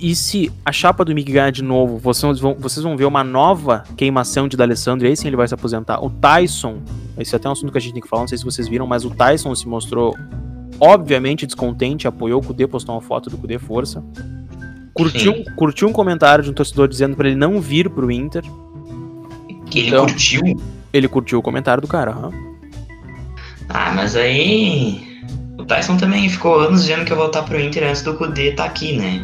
E, se a chapa do Mig ganhar de novo, vocês vão, vocês vão ver uma nova queimação de D'Alessandro e aí sim ele vai se aposentar. O Tyson, esse é até um assunto que a gente tem que falar, não sei se vocês viram, mas o Tyson se mostrou obviamente descontente, apoiou o Kudê, postou uma foto do Kudê, força. Curtiu, curtiu um comentário de um torcedor dizendo pra ele não vir pro Inter. Ele Então- curtiu. Ele curtiu o comentário do cara. aham. Ah, mas aí. O Tyson também ficou anos dizendo que ia voltar pro Inter antes do Kudê tá aqui, né?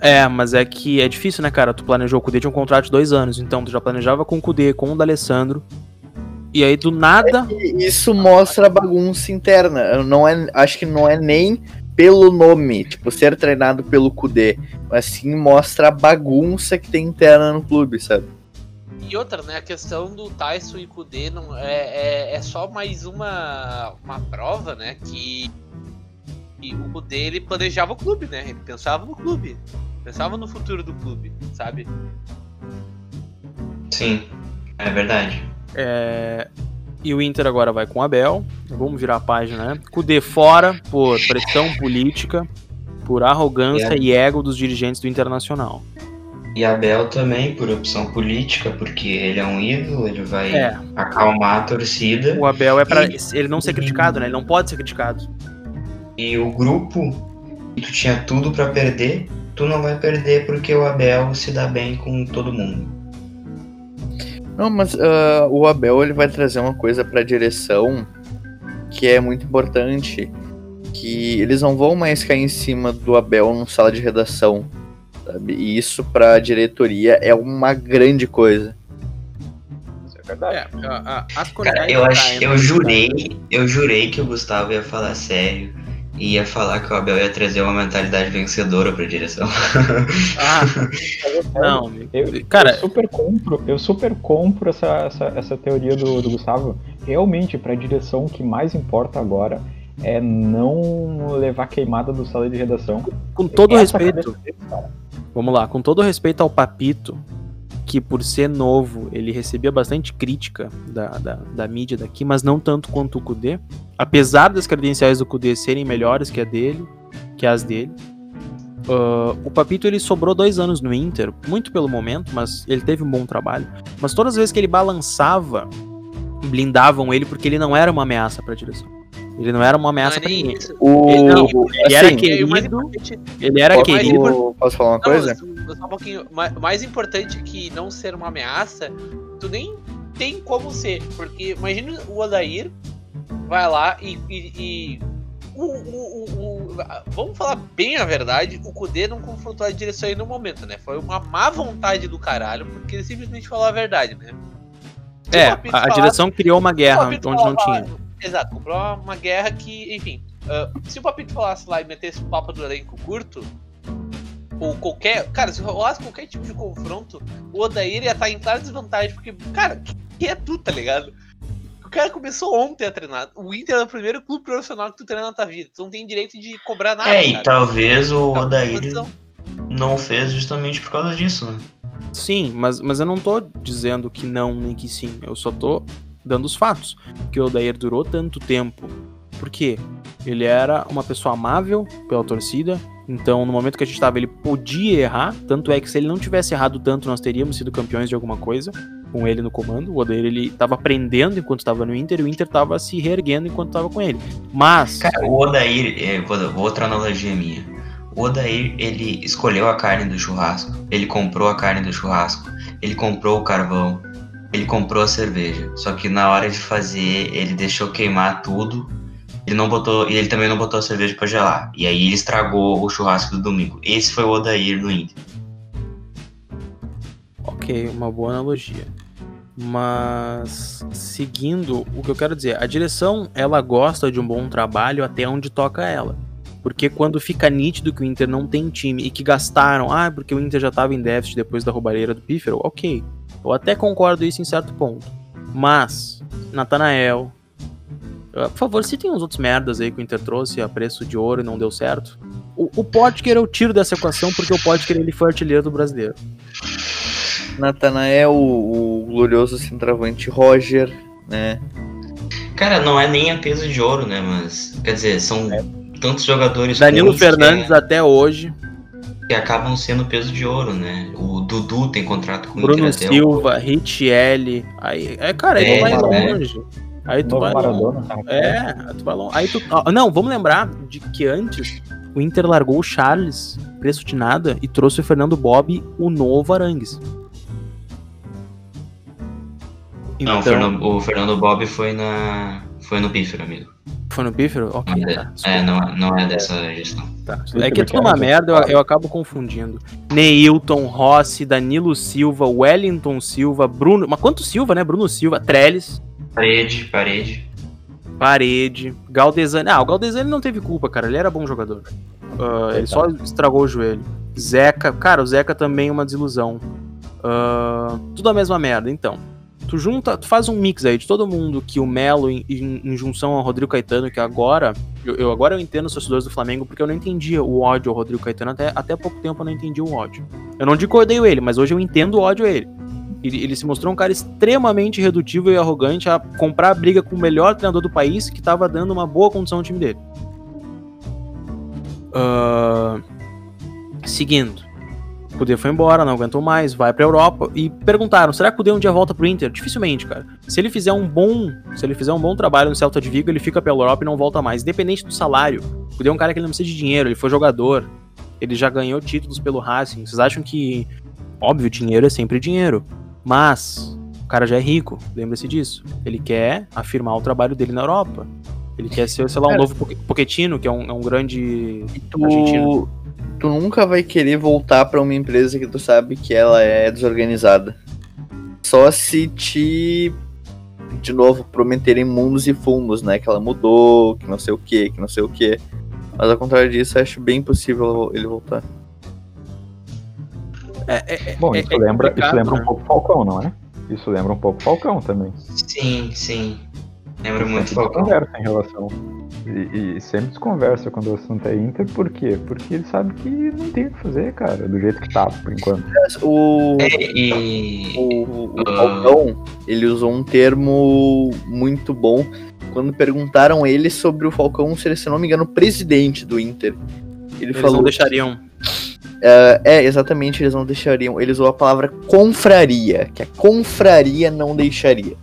É, mas é que é difícil, né, cara? Tu planejou o Kudê tinha um contrato de dois anos, então tu já planejava com o Kudê, com o D'Alessandro. E aí, do nada, E Isso mostra a bagunça interna. Não é, acho que não é nem pelo nome, tipo, ser treinado pelo Kudê, mas sim mostra a bagunça que tem interna no clube, sabe? E outra, né? A questão do Tyson e Kudê não é, é, é só mais uma, uma prova, né? Que, que o Kudê ele planejava o clube, né? Ele pensava no clube. Pensava no futuro do clube, sabe? Sim, é verdade. É, E o Inter agora vai com o Abel. Vamos virar a página, né? Kudê fora por pressão política, por arrogância É. e ego dos dirigentes do Internacional. E Abel também, por opção política, porque ele é um ídolo, ele vai É. acalmar a torcida. O Abel é pra E- ele não ser criticado, né? Ele não pode ser criticado. E o grupo que tu tinha tudo pra perder, tu não vai perder porque o Abel se dá bem com todo mundo. Não, mas ah, o Abel ele vai trazer uma coisa pra direção que é muito importante, que eles não vão mais cair em cima do Abel numa sala de redação, sabe? E isso pra diretoria é uma grande coisa. É. É, a, a, as Cara, eu, ach, eu jurei, eu jurei que o Gustavo ia falar sério e ia falar que o Abel ia trazer uma mentalidade vencedora pra direção. Ah, não. Eu, Cara, eu super compro, eu super compro essa, essa, essa teoria do, do Gustavo. Realmente, para a direção, o que mais importa agora é não levar queimada do sala de redação. com todo Essa respeito. Vamos lá, com todo respeito ao Papito, que por ser novo, ele recebia bastante crítica da, da, da mídia daqui, mas não tanto quanto o Kudê. Apesar das credenciais do Kudê serem melhores que a dele, que as dele. ah, o Papito ele sobrou dois anos no Inter, muito pelo momento, mas ele teve um bom trabalho. Mas todas as vezes que ele balançava, blindavam ele porque ele não era uma ameaça para a direção. Ele não era uma Não ameaça é pra nem ninguém. O, Ele não, ele era assim, E mais querido, importante- Ele era posso, querido. posso falar uma Não, coisa? só- só um pouquinho. Ma- Mais importante que não ser uma ameaça, tu nem tem como ser. Porque imagina o Odair vai lá e. e- e- o, o- o- o- vamos falar bem a verdade, o Kudê não confrontou a direção aí no momento, né? Foi uma má vontade do caralho, porque ele simplesmente falou a verdade, né? Se É, a, a falasse- direção criou uma guerra onde não tinha. Exato, comprou uma, guerra que, enfim. ah, se o Papito falasse lá e metesse o papo do elenco curto, ou qualquer. Cara, se rolasse qualquer tipo de confronto, o Odair ia estar em clara desvantagem, porque, cara, quem é tu, tá ligado? O cara começou ontem a treinar. O Inter é o primeiro clube profissional que tu treina na tua vida. Tu não tem direito de cobrar nada. É, e cara. talvez o Tá, Odair não fez justamente por causa disso, né? Sim, mas, mas eu não tô dizendo que não nem que sim. Eu só tô dando os fatos. Que o Odair durou tanto tempo. Por quê? Ele era uma pessoa amável pela torcida. Então, no momento que a gente tava, ele podia errar. Tanto é que se ele não tivesse errado tanto, nós teríamos sido campeões de alguma coisa. Com ele no comando. O Odair, ele tava aprendendo enquanto estava no Inter. E o Inter tava se reerguendo enquanto tava com ele. Mas... Cara, o Odair, é, outra analogia minha. O Odair, ele escolheu a carne do churrasco, ele comprou a carne do churrasco, ele comprou o carvão, ele comprou a cerveja. Só que na hora de fazer, ele deixou queimar tudo. Ele não botou, e ele também não botou a cerveja pra gelar. E aí ele estragou o churrasco do domingo. Esse foi o Odair no Inter. Ok, uma boa analogia. Mas seguindo o que eu quero dizer, a direção ela gosta de um bom trabalho até onde toca ela. Porque quando fica nítido que o Inter não tem time e que gastaram, ah, porque o Inter já estava em déficit depois da roubalheira do Pífero, ok. Eu até concordo isso em certo ponto. Mas, Natanael, ah, por favor, citem uns outros merdas aí que o Inter trouxe a preço de ouro e não deu certo. O, o Potker eu tiro dessa equação porque o Potker ele foi artilheiro do brasileiro. Natanael, o, o glorioso centroavante Roger, né? Cara, não é nem a peso de ouro, né? Mas, quer dizer, são tantos jogadores Danilo que Fernandes é- até hoje. Que acabam sendo peso de ouro, né? O Dudu tem contrato com o Bruno Inter até Silva, Richelli. Aí, é, cara, aí É, tu vai né? longe. Aí tu vai Maradona. longe. É, aí tu vai longe. Aí tu. ah, não, vamos lembrar de que antes o Inter largou o Charles, preço de nada, e trouxe o Fernando Bob, o novo Arangues. Não, o Então, Fernando, o Fernando Bob foi na. Foi no Pífero, amigo. foi no Pífero? Ok, Não é, tá. é, não, é- não é dessa gestão. Tá. É que é tudo uma merda, eu, eu acabo confundindo. Neilton, Rossi, Danilo Silva, Wellington Silva, Bruno. Mas quanto Silva, né? Bruno Silva, Trellis. Parede, parede. Parede, Galdesani. Ah, o Galdesani não teve culpa, cara. Ele era bom jogador. Ah, ele só estragou o joelho. Zeca, cara, o Zeca também é uma desilusão. Ah, tudo a mesma merda, então. Tu junta, tu faz um mix aí de todo mundo que o Melo, em, em- em junção ao Rodrigo Caetano, que agora. Eu, eu- agora eu entendo os torcedores do Flamengo, porque eu não entendia o ódio ao Rodrigo Caetano. Até, até pouco tempo eu não entendi o ódio. Eu não digo que eu odeio ele, mas hoje eu entendo o ódio a ele. Ele, ele se mostrou um cara extremamente redutivo e arrogante a comprar briga com o melhor treinador do país que tava dando uma boa condição ao time dele. Ah, seguindo. O Kudê foi embora, não aguentou mais, vai pra Europa. E perguntaram: será que o Kudê um dia volta pro Inter? Dificilmente, cara. Se ele fizer um bom. Se ele fizer um bom trabalho no Celta de Vigo, ele fica pela Europa e não volta mais. Independente do salário. O Kudê é um cara que ele não precisa de dinheiro, ele foi jogador. Ele já ganhou títulos pelo Racing. Vocês acham que. Óbvio, dinheiro é sempre dinheiro. Mas o cara já é rico, lembre-se disso. Ele quer afirmar o trabalho dele na Europa. Ele quer ser, sei lá, um Cara. novo Poque- Pochettino, que é um, é um grande argentino. Tu, nunca vai querer voltar pra uma empresa que tu sabe que ela é desorganizada. Só se te, de novo, prometerem mundos e fundos, né? Que ela mudou, que não sei o que, que não sei o que. Mas ao contrário disso, eu acho bem possível ele voltar. É, é, é- Bom, é- isso, é lembra, isso lembra né? um pouco Falcão, não é? Isso lembra um pouco Falcão também. Sim, sim. Lembra muito Falcão. desconversa em relação. E, e sempre desconversa quando o assunto é Inter, por quê? Porque ele sabe que não tem o que fazer, cara, do jeito que tá, por enquanto. O, É, e. o, o Ah. Falcão, ele usou um termo muito bom quando perguntaram ele sobre o Falcão ser, se não me engano, presidente do Inter. Ele Eles falou não deixariam. É, é, exatamente, eles não deixariam. Ele usou a palavra confraria, que a confraria não deixaria.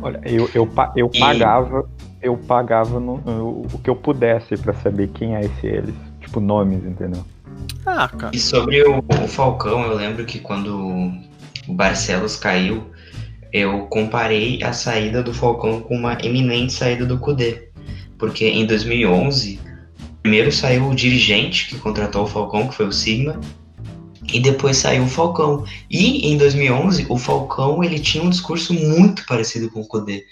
Olha, eu, eu, eu E- pagava. Eu pagava no- no- o que eu pudesse pra saber quem é esse eles. Tipo, nomes, entendeu? Ah, cara. E sobre o, o Falcão, eu lembro que quando o Barcelos caiu, eu comparei a saída do Falcão com uma eminente saída do Kudê. Porque em 2011, primeiro saiu o dirigente que contratou o Falcão, que foi o Sigma, e depois saiu o Falcão. E em 2011, o Falcão ele tinha um discurso muito parecido com o Kudê.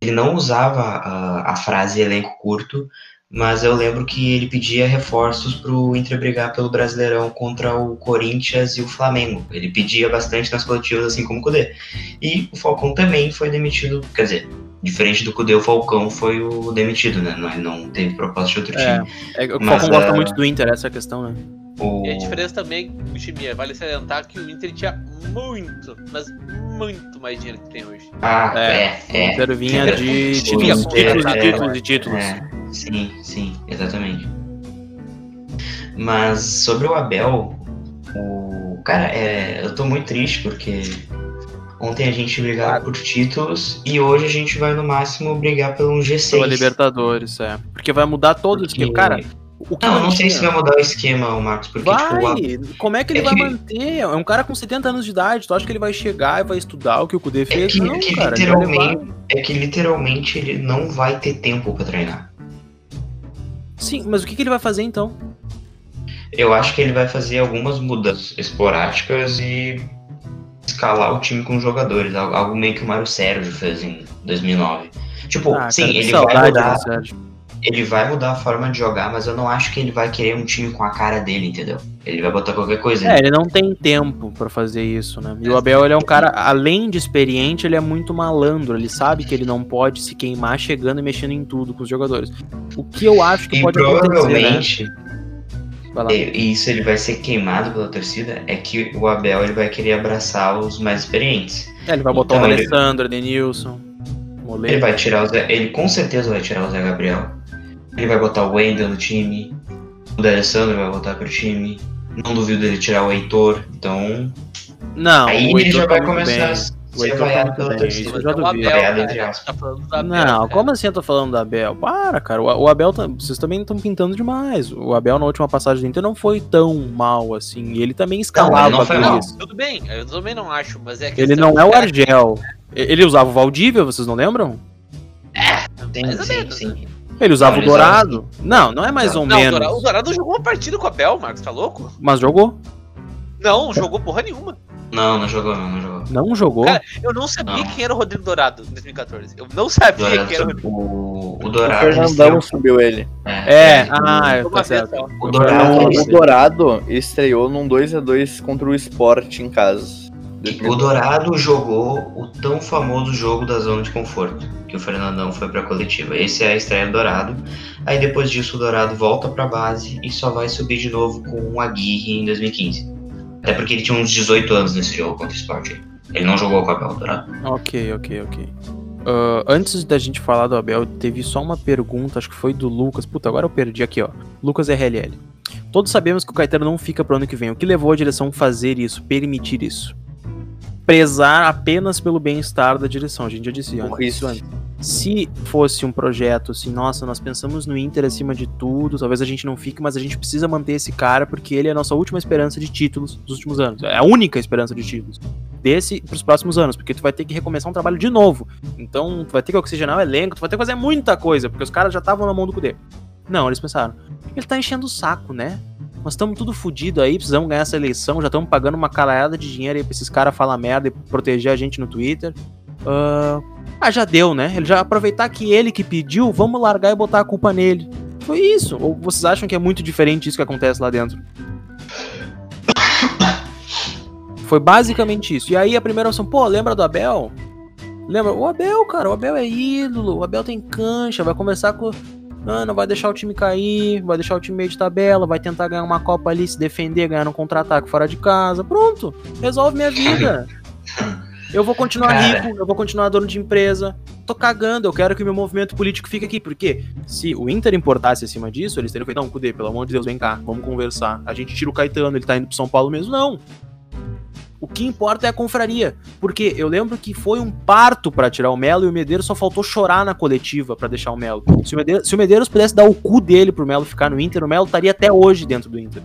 Ele não usava a, a frase elenco curto, mas eu lembro que ele pedia reforços para o Inter brigar pelo Brasileirão contra o Corinthians e o Flamengo. Ele pedia bastante nas coletivas, assim como o Cudê. E o Falcão também foi demitido, quer dizer, diferente do Cudê, o Falcão foi o demitido, né? Não, não teve proposta de outro É, time. é, o Mas, Falcão gosta é, muito do Inter, essa é a questão, né? O... E a diferença também, o time, vale salientar que o Inter tinha muito, mas muito mais dinheiro que tem hoje. Ah, É, é, O é. Inter vinha de O títulos, títulos e é, títulos e títulos. É, sim, sim, exatamente. Mas sobre o Abel, o cara, é, eu tô muito triste porque ontem a gente brigava por títulos e hoje a gente vai no máximo brigar pelo um G6. Pela Libertadores, é. Porque vai mudar todo o Porque- esquema. Cara, o que Não, eu não sei se vai mudar o esquema, o Marcos, porque tipo, o Vai! Como é que ele é vai que- manter? É um cara com 70 anos de idade. Tu acha que ele vai chegar e vai estudar o que o Kudê É fez? que, não, que cara. vai levar- literalmente, é que literalmente ele não vai ter tempo pra treinar. Sim, mas o que, que ele vai fazer então? Eu acho que ele vai fazer algumas mudanças esporádicas e escalar o time com jogadores, algo meio que o Mário Sérgio fez em 2009. Tipo, Ah, sim, cara, ele vai mudar? Ele vai mudar a forma de jogar, mas eu não acho que ele vai querer um time com a cara dele, entendeu? Ele vai botar qualquer coisa. É, ele não tem tempo pra fazer isso, né? E o Abel, ele é um cara, além de experiente, ele é muito malandro. Ele sabe que ele não pode se queimar chegando e mexendo em tudo com os jogadores. O que eu acho que e pode acontecer, né? provavelmente, Vai lá. e isso ele vai ser queimado pela torcida, é que o Abel ele vai querer abraçar os mais experientes. É, ele vai botar Então, o ele- Alessandro, Denilson, Ele vai tirar o Zé, ele com certeza vai tirar o Zé Gabriel. Ele vai botar o Wendel no time. O D'Alessandro vai voltar pro time. Não duvido ele tirar o Heitor. Então, Não, aí o ele Heitor já tá vai muito começar bem. a O ser Heitor tá vaiado muito pela bem, isso eu já É duvido. Tá falando do Abel, Não, cara. como assim eu tô falando do Abel? Para, cara. O o Abel, tá- vocês também estão pintando demais. O Abel na última passagem do Inter não foi tão mal assim. E ele também escalava não foi por mal. isso. Tudo bem, eu também não acho, mas é que Ele não é o Argel. Ele usava o Valdívia, vocês não lembram? Mais ou sim, sim. Ele usava Não, o Dourado. Não, não é mais ou Não, o menos. O Dourado jogou uma partida com o Abel, Marcos, tá louco? Mas jogou. Não, jogou porra nenhuma. Não, não jogou, não, não jogou. Não jogou. Cara, Eu não sabia Não. quem era o Rodrigo Dourado em 2014. Eu não sabia Dourado, quem era o Rodrigo. o, o O Dourado. ele Fernandão estreou- subiu ele. é, ah, Uma tá vez certo. O Eu Dourado, Não, ele- o Dourado estreou num 2x2 contra o Sport em casa. O Dourado jogou o tão famoso jogo da zona de conforto, que o Fernandão foi pra coletiva. Esse é a estreia do Dourado. Aí depois disso o Dourado volta pra base e só vai subir de novo com o Aguirre em 2015. Até porque ele tinha uns 18 anos nesse jogo contra o Sport. aí. Ele não jogou com o Abel Dourado. Ok, ok, ok. Ah, antes da gente falar do Abel, teve só uma pergunta, acho que foi do Lucas. Puta, agora eu perdi aqui, ó. Lucas RLL. Todos sabemos que o Caetano não fica pro ano que vem. O que levou a direção a fazer isso, permitir isso? Prezar apenas pelo bem-estar da direção. A gente já disse isso. antes. Se fosse um projeto assim, nossa, nós pensamos no Inter acima de tudo, talvez a gente não fique, mas a gente precisa manter esse cara porque ele é a nossa última esperança de títulos dos últimos anos. É a única esperança de títulos desse pros próximos anos, porque tu vai ter que recomeçar um trabalho de novo. Então, tu vai ter que oxigenar o elenco, tu vai ter que fazer muita coisa, porque os caras já estavam na mão do Cudê. Não, eles pensaram, ele tá enchendo o saco, né? Nós estamos tudo fudido aí, precisamos ganhar essa eleição, já estamos pagando uma caralhada de dinheiro aí pra esses caras falar merda e proteger a gente no Twitter. Ah, ah, já deu, né? Ele já aproveitar que ele que pediu, vamos largar e botar a culpa nele. Foi isso. Ou vocês acham que é muito diferente isso que acontece lá dentro? Foi basicamente isso. E aí a primeira opção, pô, lembra do Abel? Lembra? O Abel, cara, o Abel é ídolo, o Abel tem cancha, vai conversar com. Ah, não vai deixar o time cair, vai deixar o time meio de tabela, vai tentar ganhar uma Copa ali, se defender, ganhar um contra-ataque fora de casa. Pronto, resolve minha vida. Eu vou continuar Cara. rico, eu vou continuar dono de empresa. Tô cagando, eu quero que meu movimento político fique aqui. Porque se o Inter importasse acima disso, eles teriam feito, não, Cudê, pelo amor de Deus, vem cá, vamos conversar. A gente tira o Caetano, ele tá indo pro São Paulo mesmo. Não. O que importa é a confraria. Porque eu lembro que foi um parto pra tirar o Melo e o Medeiros só faltou chorar na coletiva pra deixar o Melo. Se o Medeiros, se o Medeiros pudesse dar o cu dele pro Melo ficar no Inter, o Melo estaria até hoje dentro do Inter.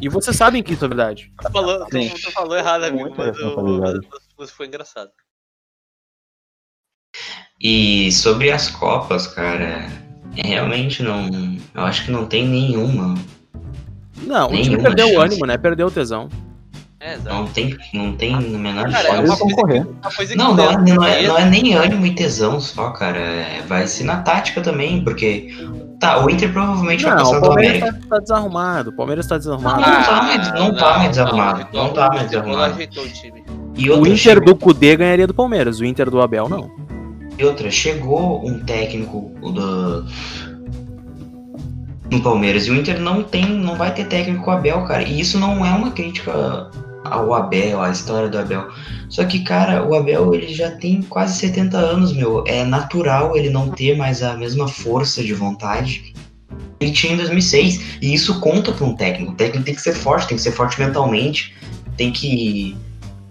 E vocês sabem que isso é verdade. Tu falou, tu, falou errado, amigo, mas, o- responsabilidade. mas foi engraçado. E sobre as Copas, cara, realmente não. Eu acho que não tem nenhuma. Não, o time Nenhuma perdeu o ânimo, né? Perdeu o tesão. É. Não tem, não tem a menor Cara, é coisa que Não, não é, não, é, não é nem ânimo e tesão só, cara. É- vai ser na tática também, porque. Tá, o Inter provavelmente vai Não, passar o do Palmeiras América. tá, tá desarrumado. O Palmeiras tá desarrumado. Não, tá mais- não tá mais desarrumado, ajeitou- não tá mais desarrumado. E o Inter chegou, do Cudê ganharia do Palmeiras, o Inter do Abel não. e outra, chegou um técnico do. No Palmeiras e o Inter não tem, não vai ter técnico Abel, cara. E isso não é uma crítica ao Abel, à história do Abel. Só que, cara, o Abel ele já tem quase 70 anos, meu. É natural ele não ter mais a mesma força de vontade ele tinha em 2006. E isso conta para um técnico. O técnico tem que ser forte, tem que ser forte mentalmente, tem que.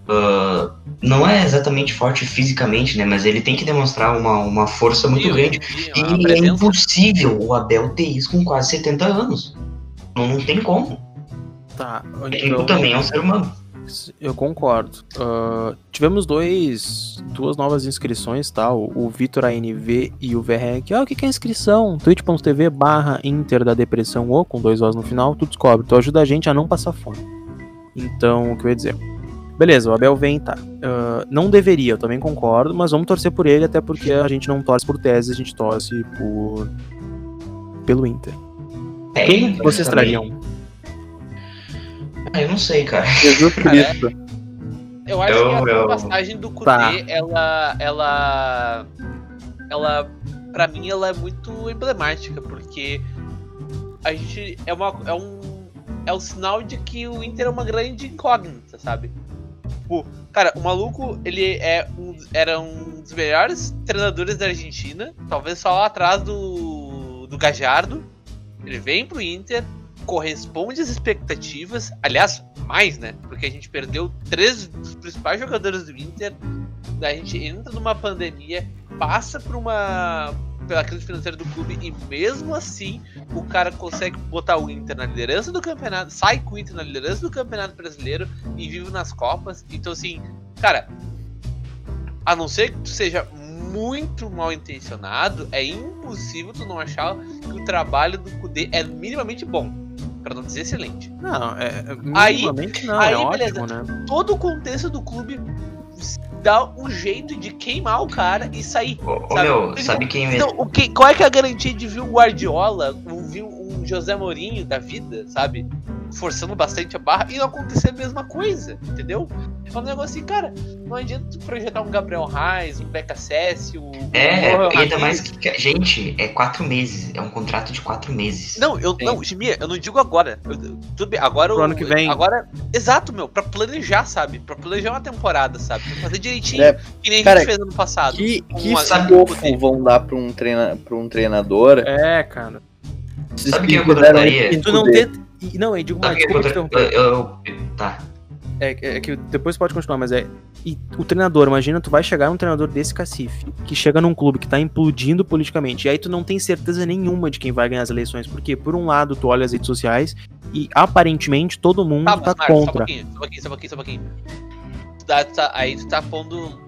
Ah, não é exatamente forte fisicamente, né? Mas ele tem que demonstrar uma, uma força muito Sim, grande. sim, E é presença. impossível o Abel ter isso com quase 70 anos. Não, não tem como. Tá. Então, também é um ser humano. eu concordo. Ah, tivemos dois, duas novas inscrições, tá? O, o Vitor ANV e o VREC. Ah, o que, que é inscrição? twitch.tv barra Inter da Depressão ou com dois Os no final, tu descobre. Tu ajuda a gente a não passar fome. Então, o que eu ia dizer? Beleza, o Abel vem, tá. Ah, não deveria, eu também concordo, mas vamos torcer por ele, até porque a gente não torce por tese, a gente torce por. pelo Inter. É, Quem vocês também- trariam? Ah, eu não sei, cara. Jesus Cristo. Eu acho Eu- que a eu- passagem do Kudê, Tá. ela. Ela. Ela. Pra mim, ela é muito emblemática, porque a gente. É, uma, é um. É um sinal de que o Inter é uma grande incógnita, sabe? Tipo, cara, o maluco, ele é um, era um dos melhores treinadores da Argentina, talvez só lá atrás do, do Gajardo. Ele vem pro Inter, corresponde às expectativas, aliás, mais, né? Porque a gente perdeu três dos principais jogadores do Inter, a gente entra numa pandemia, passa por uma pela crise financeira do clube e mesmo assim o cara consegue botar o Inter na liderança do campeonato, sai com o Inter na liderança do campeonato brasileiro e vive nas copas. Então assim, cara, a não ser que tu seja muito mal intencionado, é impossível tu não achar que o trabalho do Kudê é minimamente bom, Pra não dizer excelente. Não, é, é Aí- minimamente não, aí, é beleza. ótimo, né? Todo o contexto do clube dá um jeito de queimar o cara e sair. Ô, Sabe? meu, sabe quem? Então, o que, qual é que é a garantia de ver o Guardiola, um, ver um José Mourinho da vida, sabe? Forçando bastante a barra e não acontecer a mesma coisa, entendeu? É um negócio assim, cara, não adianta tu projetar um Gabriel Reis, um Beca Cécio, um É, ainda mais que. Gente, é quatro meses. É um contrato de quatro meses. Não, eu Sim. não, Jimmy, eu não digo agora. Eu- tudo bem, agora Pro ano que vem. Agora, exato, meu, pra planejar, sabe? Pra planejar uma temporada, sabe? Pra fazer direitinho, É, que nem a cara, gente fez ano passado. Que, que Uma- estofo vão dar pra um, treina, pra um treinador? É, cara. Se Sabe quem eu fizeram contrataria? isso Tu não tenta. e- Não, eu digo Sabe mais, quem eu contra- eu, eu- Tá. É, é que depois pode continuar, mas é. E o treinador, imagina, tu vai chegar num treinador desse cacife, que chega num clube que tá implodindo politicamente, e aí tu não tem certeza nenhuma de quem vai ganhar as eleições, porque por um lado tu olha as redes sociais e aparentemente todo mundo Tá, tá, Marcos, só um contra. pouquinho, só um pouquinho, só um pouquinho, só um pouquinho. Tu tá- tá- aí tu tá pondo.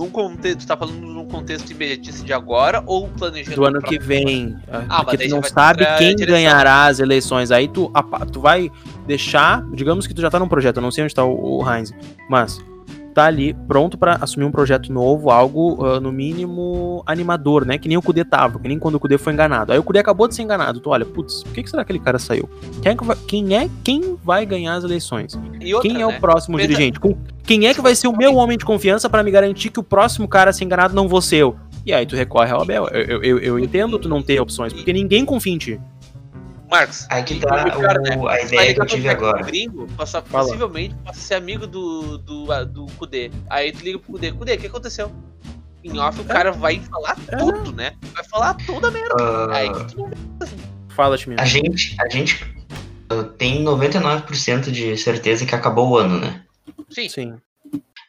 Num contexto, tu tá falando num contexto imediatista de agora ou planejando do ano que vem. ah, mas porque tu não sabe quem ganhará as eleições. Aí tu, tu vai deixar. Digamos que tu já tá num projeto, eu não sei onde tá o, o Heinz, mas tá ali pronto pra assumir um projeto novo, algo ah, no mínimo animador, né? Que nem o Kudê tava, que nem quando o Kudê foi enganado. Aí o Kudê acabou de ser enganado. Tu olha, putz, por que, que será que aquele cara saiu? Quem é, que vai, quem é quem vai ganhar as eleições? Outra, quem é né? o próximo Pensa- dirigente? Quem é que vai ser o meu homem de confiança pra me garantir que o próximo cara a ser enganado não vou ser eu? E aí tu recorre ao Abel. Eu, eu, eu, eu entendo tu não ter opções, porque ninguém confia em ti. Marcos, Aí que tá e pior, né? o- a ideia que eu tive agora. Gringo, Fala. possivelmente possa ser amigo do, do, do Kudê. Aí tu liga pro Kudê, Kudê, o que aconteceu? Em off o cara vai falar É. tudo, né? Vai falar toda a merda. Ah, Aí tu não Fala, Chimino. a gente, a gente, uh, tem 99% de certeza que acabou o ano, né? Sim. Sim.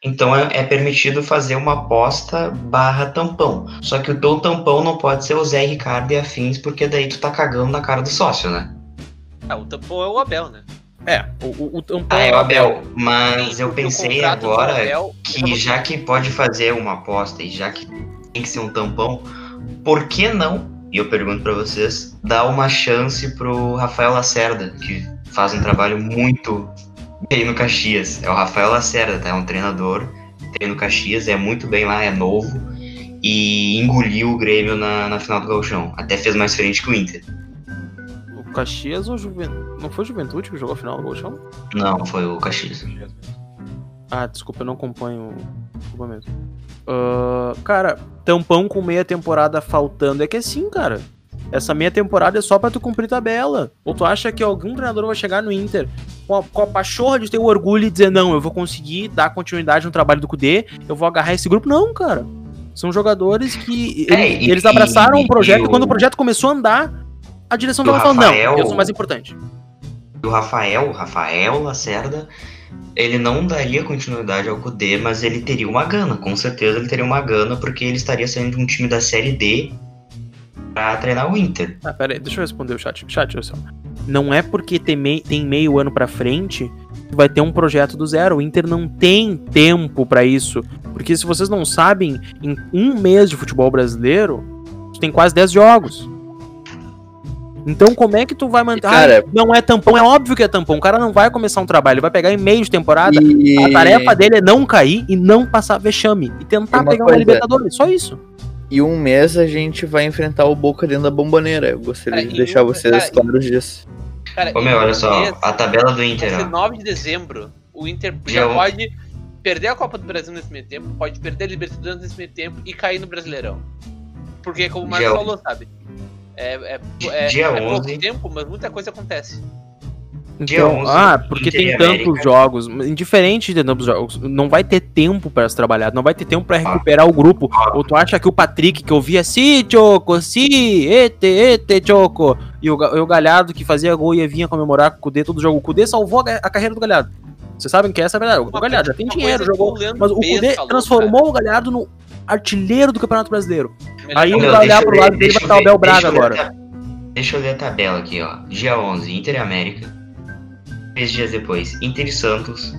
Então é, é permitido fazer uma aposta barra tampão. Só que o teu tampão não pode ser o Zé Ricardo e afins, porque daí tu tá cagando na cara do sócio, né? Ah, o tampão é o Abel, né? É, o, o, o tampão Ah, é o Abel. Mas eu pensei agora Abel- que já que pode fazer uma aposta e já que tem que ser um tampão, por que não? E eu pergunto pra vocês, dar uma chance pro Rafael Lacerda, que faz um trabalho muito bem no Caxias. É o Rafael Lacerda, tá? É um treinador, treina no Caxias, é muito bem lá, é novo e engoliu o Grêmio na, na final do Gauchão. Até fez mais frente que o Inter. O Caxias ou Juventude? Não foi Juventude que jogou a final do Gauchão? Não, foi o Caxias. Ah, desculpa, eu não acompanho. Desculpa mesmo. Ah, cara, tampão com meia temporada faltando. É que assim, cara. Essa meia temporada é só pra tu cumprir tabela. Ou tu acha que algum treinador vai chegar no Inter com a, com a pachorra de ter o orgulho e dizer, não, eu vou conseguir dar continuidade no trabalho do Cudê, eu vou agarrar esse grupo? Não, cara. São jogadores que. É, eles, e- eles abraçaram o projeto e e quando o- projeto começou a andar, a direção tava falando, Rafael- não, eu sou mais importante. o Rafael, o Rafael Lacerda, ele não daria continuidade ao Kudê, mas ele teria uma gana, com certeza ele teria uma gana, porque ele estaria saindo de um time da Série D pra treinar o Inter. Ah, pera aí, deixa eu responder o chat. Chat, olha só. Não é porque tem, mei- tem meio ano pra frente que vai ter um projeto do zero. O Inter não tem tempo pra isso. Porque se vocês não sabem, em um mês de futebol brasileiro, tu tem quase 10 jogos. Então como é que tu vai manter. Cara- Ah, não é tampão, é óbvio que é tampão. O cara não vai começar um trabalho, ele vai pegar em meio de temporada. E... A tarefa dele é não cair e não passar vexame. E tentar Uma pegar uma coisa- Libertadores. Só isso. E um mês a gente vai enfrentar o Boca dentro da bomboneira. Eu gostaria Cara, de deixar um- vocês cara, claros disso. Cara, Ô meu, olha só, esse- a tabela do Inter, ser ó. 9 de dezembro. O Inter já um. pode perder a Copa do Brasil nesse meio tempo, pode perder a Libertadores nesse meio tempo e cair no Brasileirão. Porque, como o Marcos Dia falou, sabe? É, é, é, Dia é pouco 11. tempo, mas muita coisa acontece. Dia Então, 11, ah, porque tem tantos América. jogos, indiferente de tantos jogos, não vai ter tempo pra se trabalhar, não vai ter tempo pra recuperar o grupo. Ou tu acha que o Patrick que ouvia si, Choco, si, ete, ete, Choco, e o, e o Galhardo que fazia gol e vinha comemorar com o Cudê todo jogo. O Cudê salvou a, a carreira do Galhardo. Vocês sabem que essa é a verdade. O Galhardo já tem dinheiro, jogou. Mas o Cudê falou, transformou o Galhardo no artilheiro do Campeonato Brasileiro. Melhor Aí ele vai olhar pro lado dele e vai estar o ver- Bel Braga agora. Deixa eu ler a tabela aqui, ó. Dia 11, Inter e América. Três dias depois, Inter e Santos.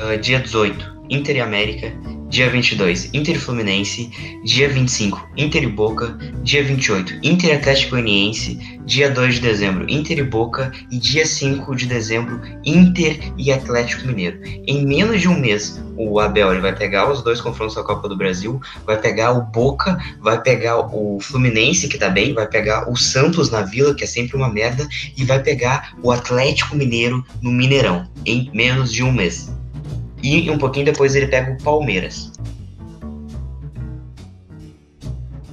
Ah, dia 18, Inter e América. Dia 22, Inter e Fluminense. Dia 25, Inter e Boca. Dia 28, Inter e Atlético Goianiense. Dia 2 de dezembro, Inter e Boca. E dia 5 de dezembro, Inter e Atlético Mineiro. Em menos de um mês, o Abel ele vai pegar os dois confrontos da Copa do Brasil, vai pegar o Boca, vai pegar o Fluminense, que tá bem, vai pegar o Santos na Vila, que é sempre uma merda, e vai pegar o Atlético Mineiro no Mineirão, em menos de um mês. E um pouquinho depois ele pega o Palmeiras.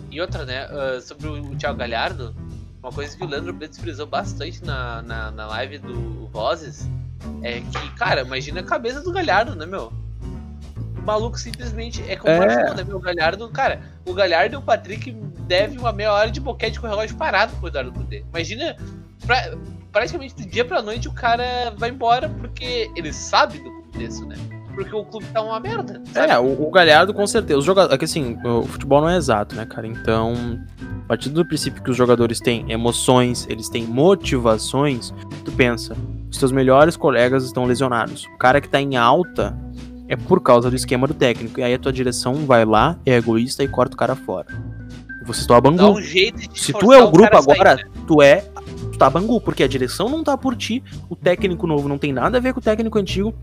E outra, né, ah, sobre o Thiago Galhardo, uma coisa que o Leandro Brito frisou bastante na, na, na live do Vozes é que, cara, imagina a cabeça do Galhardo, né, meu? O maluco simplesmente é como É. né, meu? O Galhardo, cara, o Galhardo e o Patrick devem uma meia hora de boquete com o relógio parado pro Eduardo Cudê. Imagina, pra- praticamente do dia pra noite o cara vai embora porque ele sabe do contexto, né? Porque o clube tá uma merda. sabe? É, o, o Galhardo com certeza. Os jogadores, é que assim, o futebol não é exato, né, cara? Então, a partir do princípio que os jogadores têm emoções, eles têm motivações, tu pensa, os teus melhores colegas estão lesionados. O cara que tá em alta é por causa do esquema do técnico. E aí a tua direção vai lá, é egoísta e corta o cara fora. A Dá Bangu. um Se tu é o grupo cara a sair, agora, né? tu é. Tu tá Bangu, porque a direção não tá por ti, o técnico novo não tem nada a ver com o técnico antigo.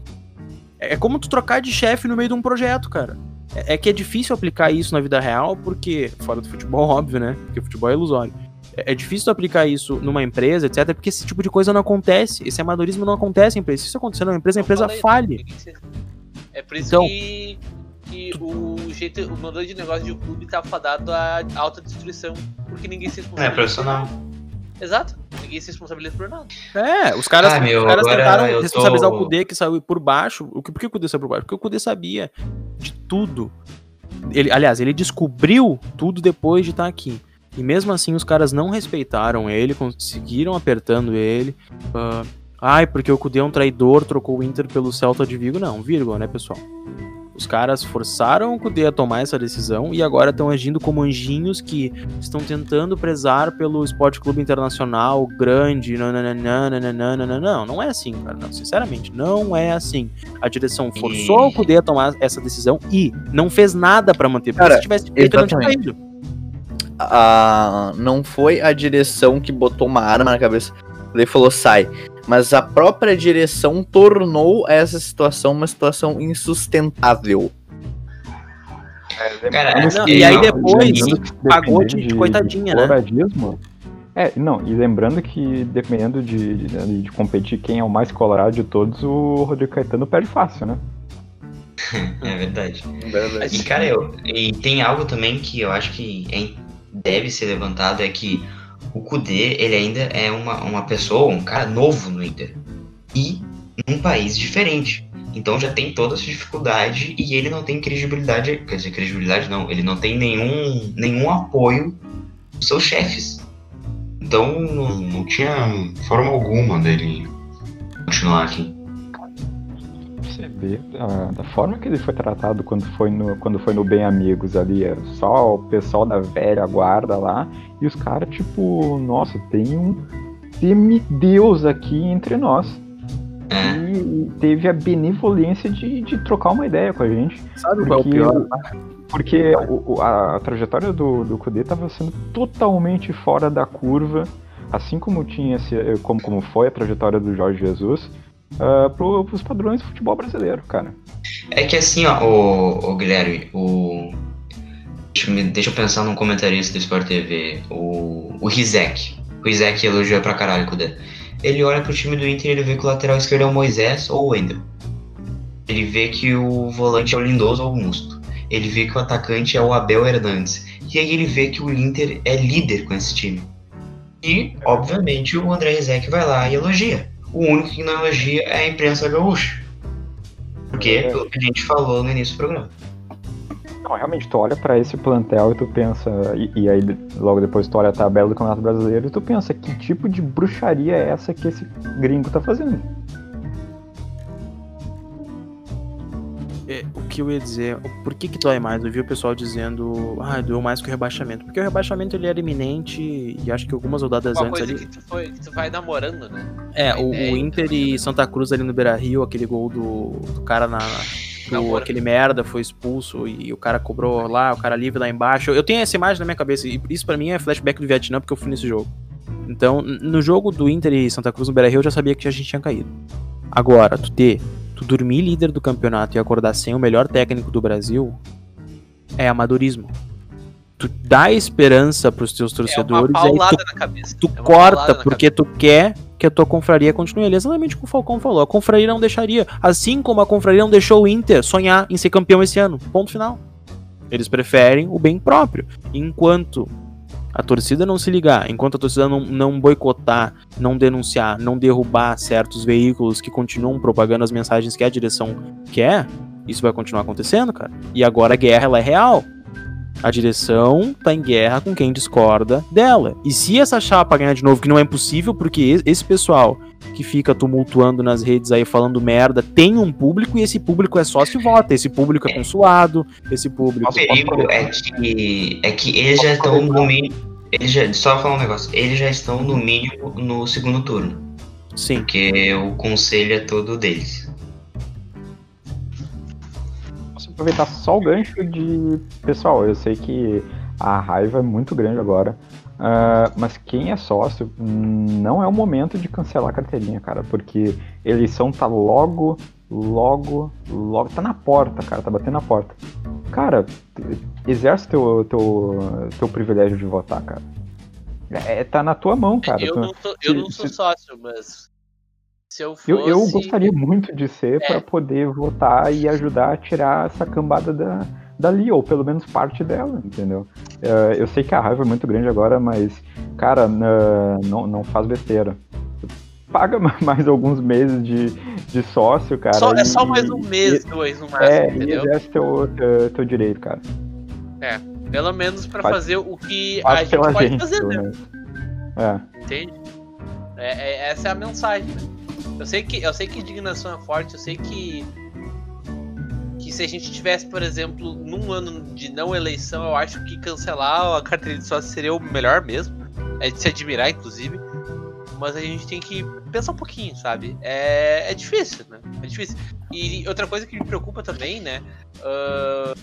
É como tu trocar de chefe no meio de um projeto, cara. É, é que é difícil aplicar isso na vida real, porque. Fora do futebol, óbvio, né? Porque o futebol é ilusório. É, é difícil tu aplicar isso numa empresa, etc., porque esse tipo de coisa não acontece. Esse amadorismo não acontece em empresa. Se isso acontecer numa empresa, a empresa falei, falhe. É por isso Então- que, que o jeito, o modelo de negócio de um clube tá fadado à alta destruição, porque ninguém se É responsabiliza. profissional. Exato. Ninguém se responsabiliza por nada. É, os caras, Ah, meu, os caras tentaram responsabilizar tô- o Kudê que saiu por baixo. O que, por que o Kudê saiu por baixo? Porque o Kudê sabia de tudo. Ele, aliás, ele descobriu tudo depois de estar aqui. E mesmo assim os caras não respeitaram ele, conseguiram apertando ele. Ah, Ai, porque o Cudê é um traidor, trocou o Inter pelo Celta de Vigo. Não, vírgula, né, pessoal? Os caras forçaram o Cudê a tomar essa decisão e agora estão agindo como anjinhos que estão tentando prezar pelo Esporte Clube Internacional grande. Nananana. Não, não é assim, cara. Não, sinceramente, não é assim. A direção forçou o Cudê a tomar essa decisão e não fez nada pra manter. Cara, se tivesse feito, não tinha exatamente. caído. a, não foi a direção que botou uma arma na cabeça. Ele falou sai. Mas a própria direção tornou essa situação uma situação insustentável. Cara, Lembrando não, e aí depois pagou de- de coitadinha, né? coloradismo, É, não, e lembrando que dependendo de, de, de competir quem é o mais colorado de todos, o Rodrigo Caetano perde fácil, né? É verdade. E, cara, eu, e tem algo também que eu acho que é- deve ser levantado, é que o Kudê, ele ainda é uma, uma pessoa, um cara novo no Inter. E num país diferente. Então já tem toda essa dificuldade e ele não tem credibilidade, quer dizer, credibilidade não, ele não tem nenhum, nenhum apoio dos seus chefes. Então não, não tinha forma alguma dele continuar aqui. Você vê ah, da forma que ele foi tratado quando foi no, quando foi no Bem Amigos ali, é só o pessoal da velha guarda lá, e os caras, tipo, nossa, tem um semideus aqui entre nós. E teve a benevolência de, de trocar uma ideia com a gente. Sabe qual é o Porque, pior? porque o- a, a trajetória do, do Kudê estava sendo totalmente fora da curva, assim como tinha como, como foi a trajetória do Jorge Jesus, para os padrões do futebol brasileiro, cara. É que assim, ó, o, o Guilherme, o. Deixa me- deixa eu pensar num comentarista do Sport TV, o, o Rizek. O Rizek elogiou pra caralho o Kudê. Ele olha pro time do Inter e ele vê que o lateral esquerdo é o Moisés ou o Wendel. Ele vê que o volante é o Lindoso ou o Musto. Ele vê que o atacante é o Abel Hernandes. E aí ele vê que o Inter é líder com esse time. E, obviamente, o André Rizek vai lá e elogia. O único que não elogia é a imprensa gaúcha. Porque, É. pelo que a gente falou no início do programa. Não, realmente, tu olha pra esse plantel e tu pensa, e, e aí logo depois tu olha a tabela do Campeonato Brasileiro e tu pensa, que tipo de bruxaria é essa que esse gringo tá fazendo? É, o que eu ia dizer, por que que dói mais? Eu vi o pessoal dizendo, ah, doeu mais que o rebaixamento. Porque o rebaixamento ele era iminente e acho que algumas rodadas Uma antes coisa ali. que tu, foi, que tu vai namorando, né? É, o, o Inter e Santa Cruz ali no Beira Rio, aquele gol do, do cara na. do- aquele merda foi expulso e o cara cobrou lá, o cara livre lá embaixo. Eu tenho essa imagem na minha cabeça e isso pra mim é flashback do Vietnã porque eu fui nesse jogo. Então, no jogo do Inter e Santa Cruz no Beira Rio eu já sabia que a gente tinha caído. Agora, tu ter, tu dormir líder do campeonato e acordar sem o melhor técnico do Brasil é amadorismo. Tu dá esperança pros teus É torcedores e aí tu cabeça. Tu É corta porque tu quer que a tua confraria continue ali. Exatamente o que o Falcão falou. A confraria não deixaria. Assim como a confraria não deixou o Inter sonhar em ser campeão esse ano. Ponto final. Eles preferem o bem próprio. Enquanto a torcida não se ligar, enquanto a torcida não, não boicotar, não denunciar, não derrubar certos veículos que continuam propagando as mensagens que a direção quer, isso vai continuar acontecendo, cara. E agora a guerra ela é real. A direção tá em guerra com quem discorda dela. E se essa chapa ganhar de novo, que não é impossível, porque esse pessoal que fica tumultuando nas redes aí falando merda tem um público e esse público é só se vota. Esse público é consulado, esse público. O perigo é que, é que eles já estão no mínimo. Eles já, só falar um negócio, eles já estão no mínimo no segundo turno. Sim. Porque o conselho é todo deles. Posso aproveitar só o gancho de. Pessoal, eu sei que a raiva é muito grande agora. ah, mas quem é sócio, hum, não é o momento de cancelar a carteirinha, cara. Porque eleição tá logo, logo, logo. Tá na porta, cara. Tá batendo na porta. Cara, exerce teu, teu, teu privilégio de votar, cara. É, tá na tua mão, cara. Eu Tu- não sou, eu se- não sou sócio, mas. Se eu fosse. Eu, eu gostaria muito de ser É. para poder votar e ajudar a tirar essa cambada da, dali, ou pelo menos parte dela, entendeu? Eh, eu sei que a raiva é muito grande agora, mas, cara, na- não, não faz besteira. Paga ma- mais alguns meses de, de sócio, cara. Só- é e- só mais um e- mês, dois no máximo, É, e entendeu? exerce teu, teu, teu direito, cara. Pelo menos pra Faz- fazer o que a gente pode gente, fazer, né? É. Entende? É, é- essa é a mensagem, né? Eu sei que eu sei que indignação é forte, eu sei que que se a gente tivesse, por exemplo, num ano de não eleição, eu acho que cancelar a carteira de sócio seria o melhor mesmo. É de se admirar, inclusive. Mas a gente tem que pensar um pouquinho, sabe? É, é difícil, né? É difícil. E outra coisa que me preocupa também, né? ah,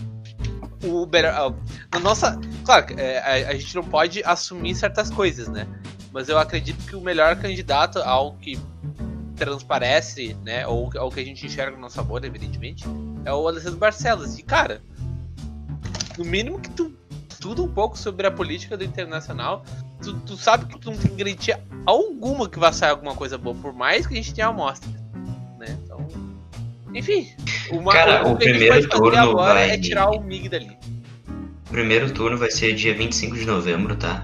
o Uber. ah, na nossa. Claro, é, a, a gente não pode assumir certas coisas, né? Mas eu acredito que o melhor candidato ao que transparece, né? Ou ao que a gente enxerga na nossa bolha, evidentemente, é o Alessandro Barcelos. E, cara, no mínimo que tu estuda um pouco sobre a política do internacional, tu, tu sabe que tu não tem garantia alguma que vai sair alguma coisa boa, por mais que a gente tenha amostra. Né? Então. Enfim. Uma, Cara, o primeiro turno agora vai- é tirar o MIG dali. O primeiro turno vai ser dia 25 de novembro, tá?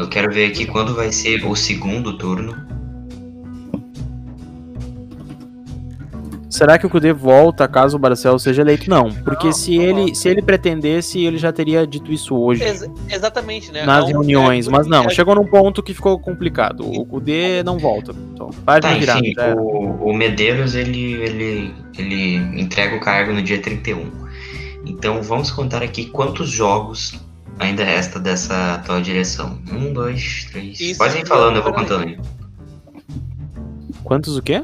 Eu quero ver aqui quando vai ser o segundo turno. Será que o Cudê volta caso o Barcelos seja eleito? Não, porque Não, se não ele volta. se ele pretendesse, ele já teria dito isso hoje. Ex- exatamente, né? nas É um- reuniões, é- mas não, é- chegou num ponto que ficou complicado. O Kudê não volta. Então, para Tá, de virar. enfim, era. o, o Medeiros ele, ele, ele entrega o cargo no dia 31. Então vamos contar aqui quantos jogos ainda resta dessa atual direção. Um, dois, três. Isso, Podem ir falando, eu vou contando aí. Quantos o quê?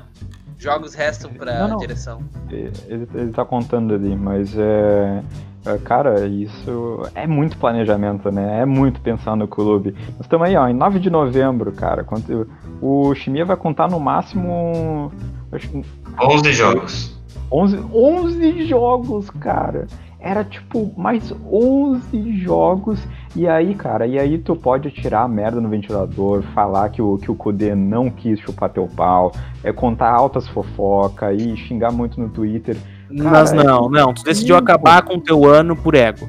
Jogos restam pra Não, não. direção. Ele, ele tá contando ali, mas é, é, Cara, isso é muito planejamento, né? É muito pensar no clube. Nós estamos aí, ó, em 9 de novembro, cara. Quanto, o Chimia vai contar no máximo. acho que 11 jogos. 11, 11 jogos, cara. Era tipo mais 11 jogos. E aí, cara, e aí tu pode tirar a merda no ventilador, falar que o, que o Kudê não quis chupar teu pau, é contar altas fofoca e xingar muito no Twitter. Mas não, não. Tu decidiu Sim, acabar com o teu ano por ego.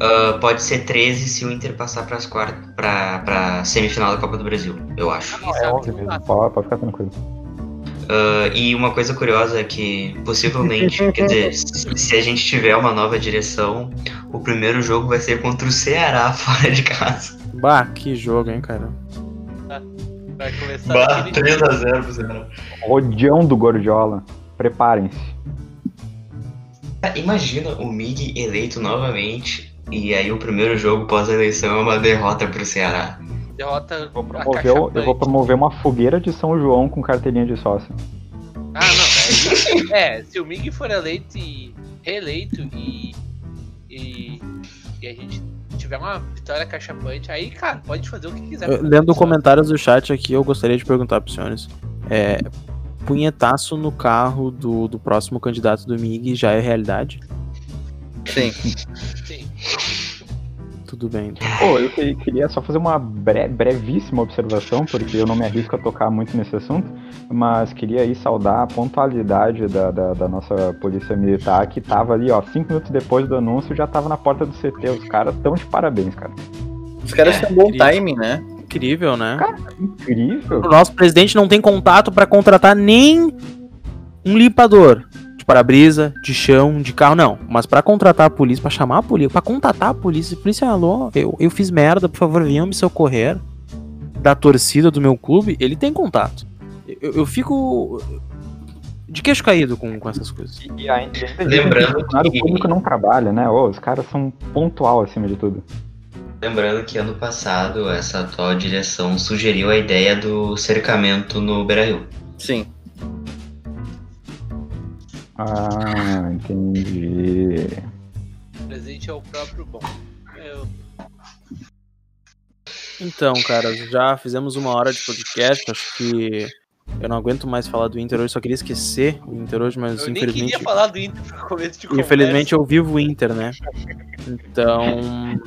Ah, pode ser 13 se o Inter passar pras quartas, pra, pra semifinal da Copa do Brasil, eu acho. Sabe É que 11 não mesmo, pode ficar tranquilo. Ah, e uma coisa curiosa é que, possivelmente, quer dizer, se a gente tiver uma nova direção, o primeiro jogo vai ser contra o Ceará fora de casa. Bah, que jogo, hein, cara. Vai começar Bah, daquele 3x0 pro Ceará. Rodeão do Gordiola. Preparem-se. Imagina o Mig eleito novamente e aí o primeiro jogo pós-eleição é uma derrota pro Ceará. Derrota Vou a promover, eu vou promover uma fogueira de São João com carteirinha de sócio. Ah, não. É, é, se o Mig for eleito e reeleito e, e, e a gente tiver uma vitória cachapante, aí, cara, pode fazer o que quiser. Eu- Lendo comentários do chat aqui, eu gostaria de perguntar pros senhores. É, punhetaço no carro do, do próximo candidato do MIG já é realidade? Sim. Sim. Tudo bem. então. Pô, eu que- queria só fazer uma bre- brevíssima observação, porque eu não me arrisco a tocar muito nesse assunto, mas queria aí saudar a pontualidade da, da, da nossa polícia militar, que tava ali, ó, cinco minutos depois do anúncio, já tava na porta do CT. Os caras tão de parabéns, cara. Os caras É, têm bom querido. timing, né? Incrível, né? Incrível. O nosso presidente não tem contato pra contratar nem um limpador para-brisa, de chão, de carro, não. Mas pra contratar a polícia, pra chamar a polícia, pra contatar a polícia, polícia, alô, eu, eu fiz merda, por favor, venham me socorrer da torcida do meu clube, ele tem contato. Eu, eu fico de queixo caído com, com essas coisas. E ainda, Lembrando que o público não trabalha, né? Ô, os caras são pontual acima de tudo. Lembrando que ano passado essa atual direção sugeriu a ideia do cercamento no Beira-Rio. Sim. Ah, entendi. O presente é o próprio bom. Eu, Então, cara, já fizemos uma hora de podcast, acho que eu não aguento mais falar do Inter hoje, só queria esquecer o Inter hoje, mas eu infelizmente... queria falar do Inter no começo de conversa. Infelizmente eu vivo o Inter, né? Então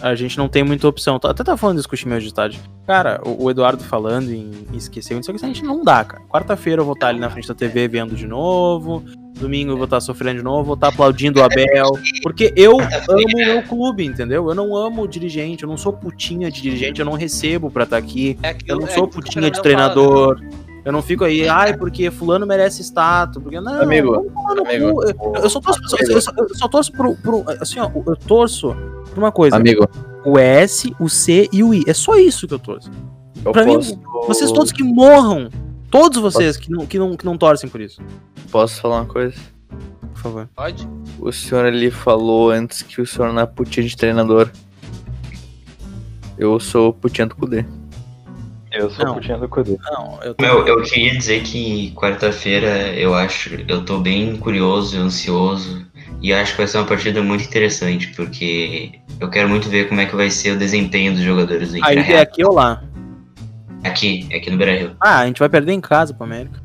a gente não tem muita opção. Até tava falando isso com o Chimel de tarde. Cara, o, o Eduardo falando em esquecer o a gente não dá, cara. Quarta-feira eu vou estar ali na frente da TV vendo de novo. Domingo eu vou estar sofrendo de novo, vou estar aplaudindo o Abel. Porque eu amo o meu clube, entendeu? Eu não amo o dirigente, eu não sou putinha de dirigente, eu não recebo pra estar aqui. É Eu não é sou putinha de treinador. Eu não fico aí, ai, porque fulano merece status. Porque... Não, Amigo, no amigo. Eu, eu só torço, eu, eu só, eu só torço pro, pro- Assim, ó, eu torço por uma coisa. Amigo, O S, o C e o I. É só isso que eu torço. Eu Pra mim, posso, Vocês todos que morram. Todos vocês que não, que, não, que não torcem por isso. Posso falar uma coisa? Por favor. Pode? O senhor ali falou antes que o senhor não é putinha de treinador. Eu sou putinha do Kudê. Eu sou Não. putinha do Kudê. Não, eu tô. Meu, eu queria dizer que quarta-feira eu acho, eu tô bem curioso e ansioso. E acho que vai ser uma partida muito interessante, porque eu quero muito ver como é que vai ser o desempenho dos jogadores do A Inter. ida é aqui ou lá? Aqui, aqui no Beira Rio. Ah, a gente vai perder em casa pro América.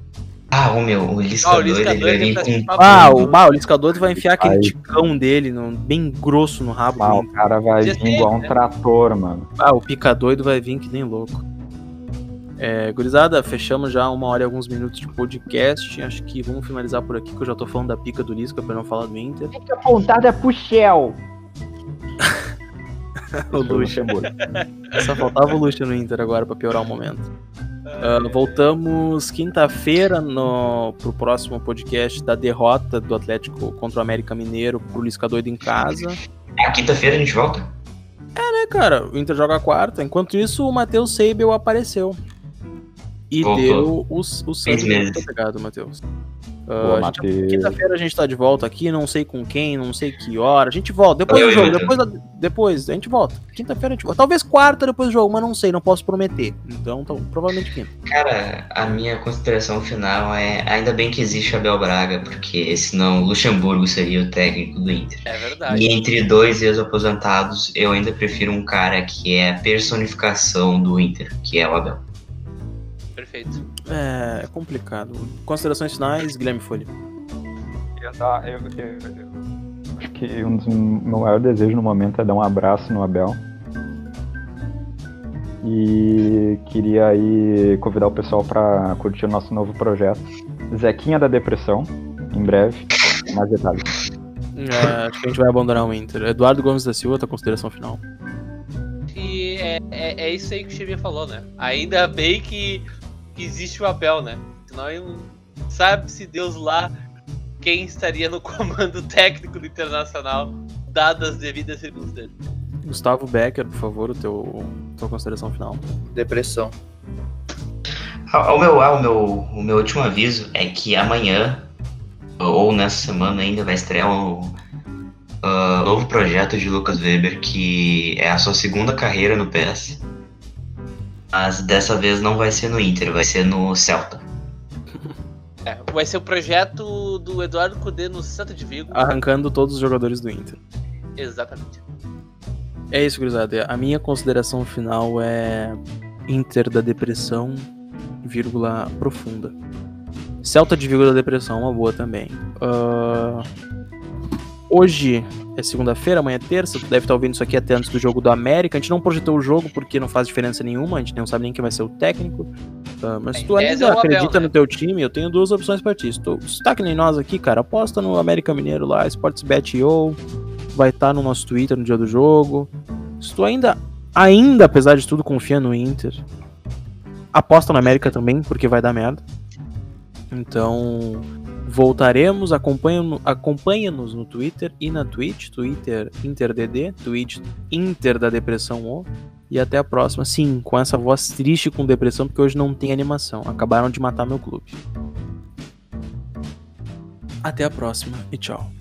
Ah, o meu, o Liscador, ele vai vir tá com Ah, o, ah, o Liscador vai enfiar aquele Aí. ticão dele no- bem grosso no rabo. Ah, o cara vai vir igual um né? trator, mano. Ah, o pica doido vai vir que nem louco. É, gurizada, fechamos já uma hora e alguns minutos de podcast. Acho que vamos finalizar por aqui, que eu já tô falando da pica do Lisca pra não falar do Inter. Fica apontada pro Shell. O Lucha. Só faltava o Lucha no Inter agora pra piorar o momento. Ah, voltamos quinta-feira pro próximo podcast da derrota do Atlético contra o América Mineiro pro Lisca doido em casa. A quinta-feira a gente volta? É, cara, o Inter joga quarta. Enquanto isso, o Matheus Seibel apareceu. E Voltou. deu os, o meses. Muito obrigado, Matheus. Matheus. Quinta-feira a gente tá de volta aqui, não sei com quem, não sei que hora. A gente volta. Depois do Oi, jogo, depois, da- depois a gente volta. Quinta-feira a gente volta. Talvez quarta depois do jogo, mas não sei, não posso prometer. Então, então, provavelmente quinta. Cara, a minha consideração final é ainda bem que existe Abel Braga, porque senão Luxemburgo seria o técnico do Inter. É verdade. E entre dois ex-aposentados, eu ainda prefiro um cara que é a personificação do Inter, que é o Abel. Perfeito. É, é complicado. Considerações finais, Guilherme Folha. Eu, tá, eu, eu- eu- acho que um dos meu maior desejos no momento é dar um abraço no Abel. E queria aí convidar o pessoal para curtir o nosso novo projeto. Zequinha da Depressão, em breve. Mais detalhes. É, acho que a gente vai abandonar o Inter. Eduardo Gomes da Silva, tua consideração final. E é, é, é isso aí que o Chimia falou, né? Ainda bem que, que existe o Abel, né? Senão sabe-se Deus lá quem estaria no comando técnico do Internacional, dadas as devidas circunstâncias. Gustavo Becker, por favor, o teu tua consideração final. Depressão. Ah, O meu, ah, o meu, o meu último aviso é que amanhã, ou nessa semana ainda, vai estrear um ah, novo projeto de Lucas Weber, que é a sua segunda carreira no PS. Mas dessa vez não vai ser no Inter, vai ser no Celta. É, vai ser o projeto do Eduardo Cudê no Santa de Vigo. Arrancando todos os jogadores do Inter. Exatamente. É isso, gurizada. A minha consideração final é Inter da depressão, vírgula profunda. Celta de vírgula depressão, uma boa também. Ah, hoje é segunda-feira, amanhã é terça. Tu deve estar ouvindo isso aqui até antes do jogo do América. A gente não projetou o jogo porque não faz diferença nenhuma. A gente não sabe nem quem vai ser o técnico. Ah, mas se tu ainda é o Abel, acredita né? no teu time, eu tenho duas opções pra ti. Se tu, se tá que nem nós aqui, cara, aposta no América Mineiro lá, SportsBet.io vai estar no nosso Twitter no dia do jogo. Se tu ainda, ainda, apesar de tudo, confia no Inter, aposta no América também, porque vai dar merda. Então, voltaremos, acompanha- acompanha-nos no Twitter e na Twitch, Twitter InterDD, Twitch Inter da Depressão O. E até a próxima, sim, com essa voz triste com depressão, porque hoje não tem animação. Acabaram de matar meu clube. Até a próxima e tchau.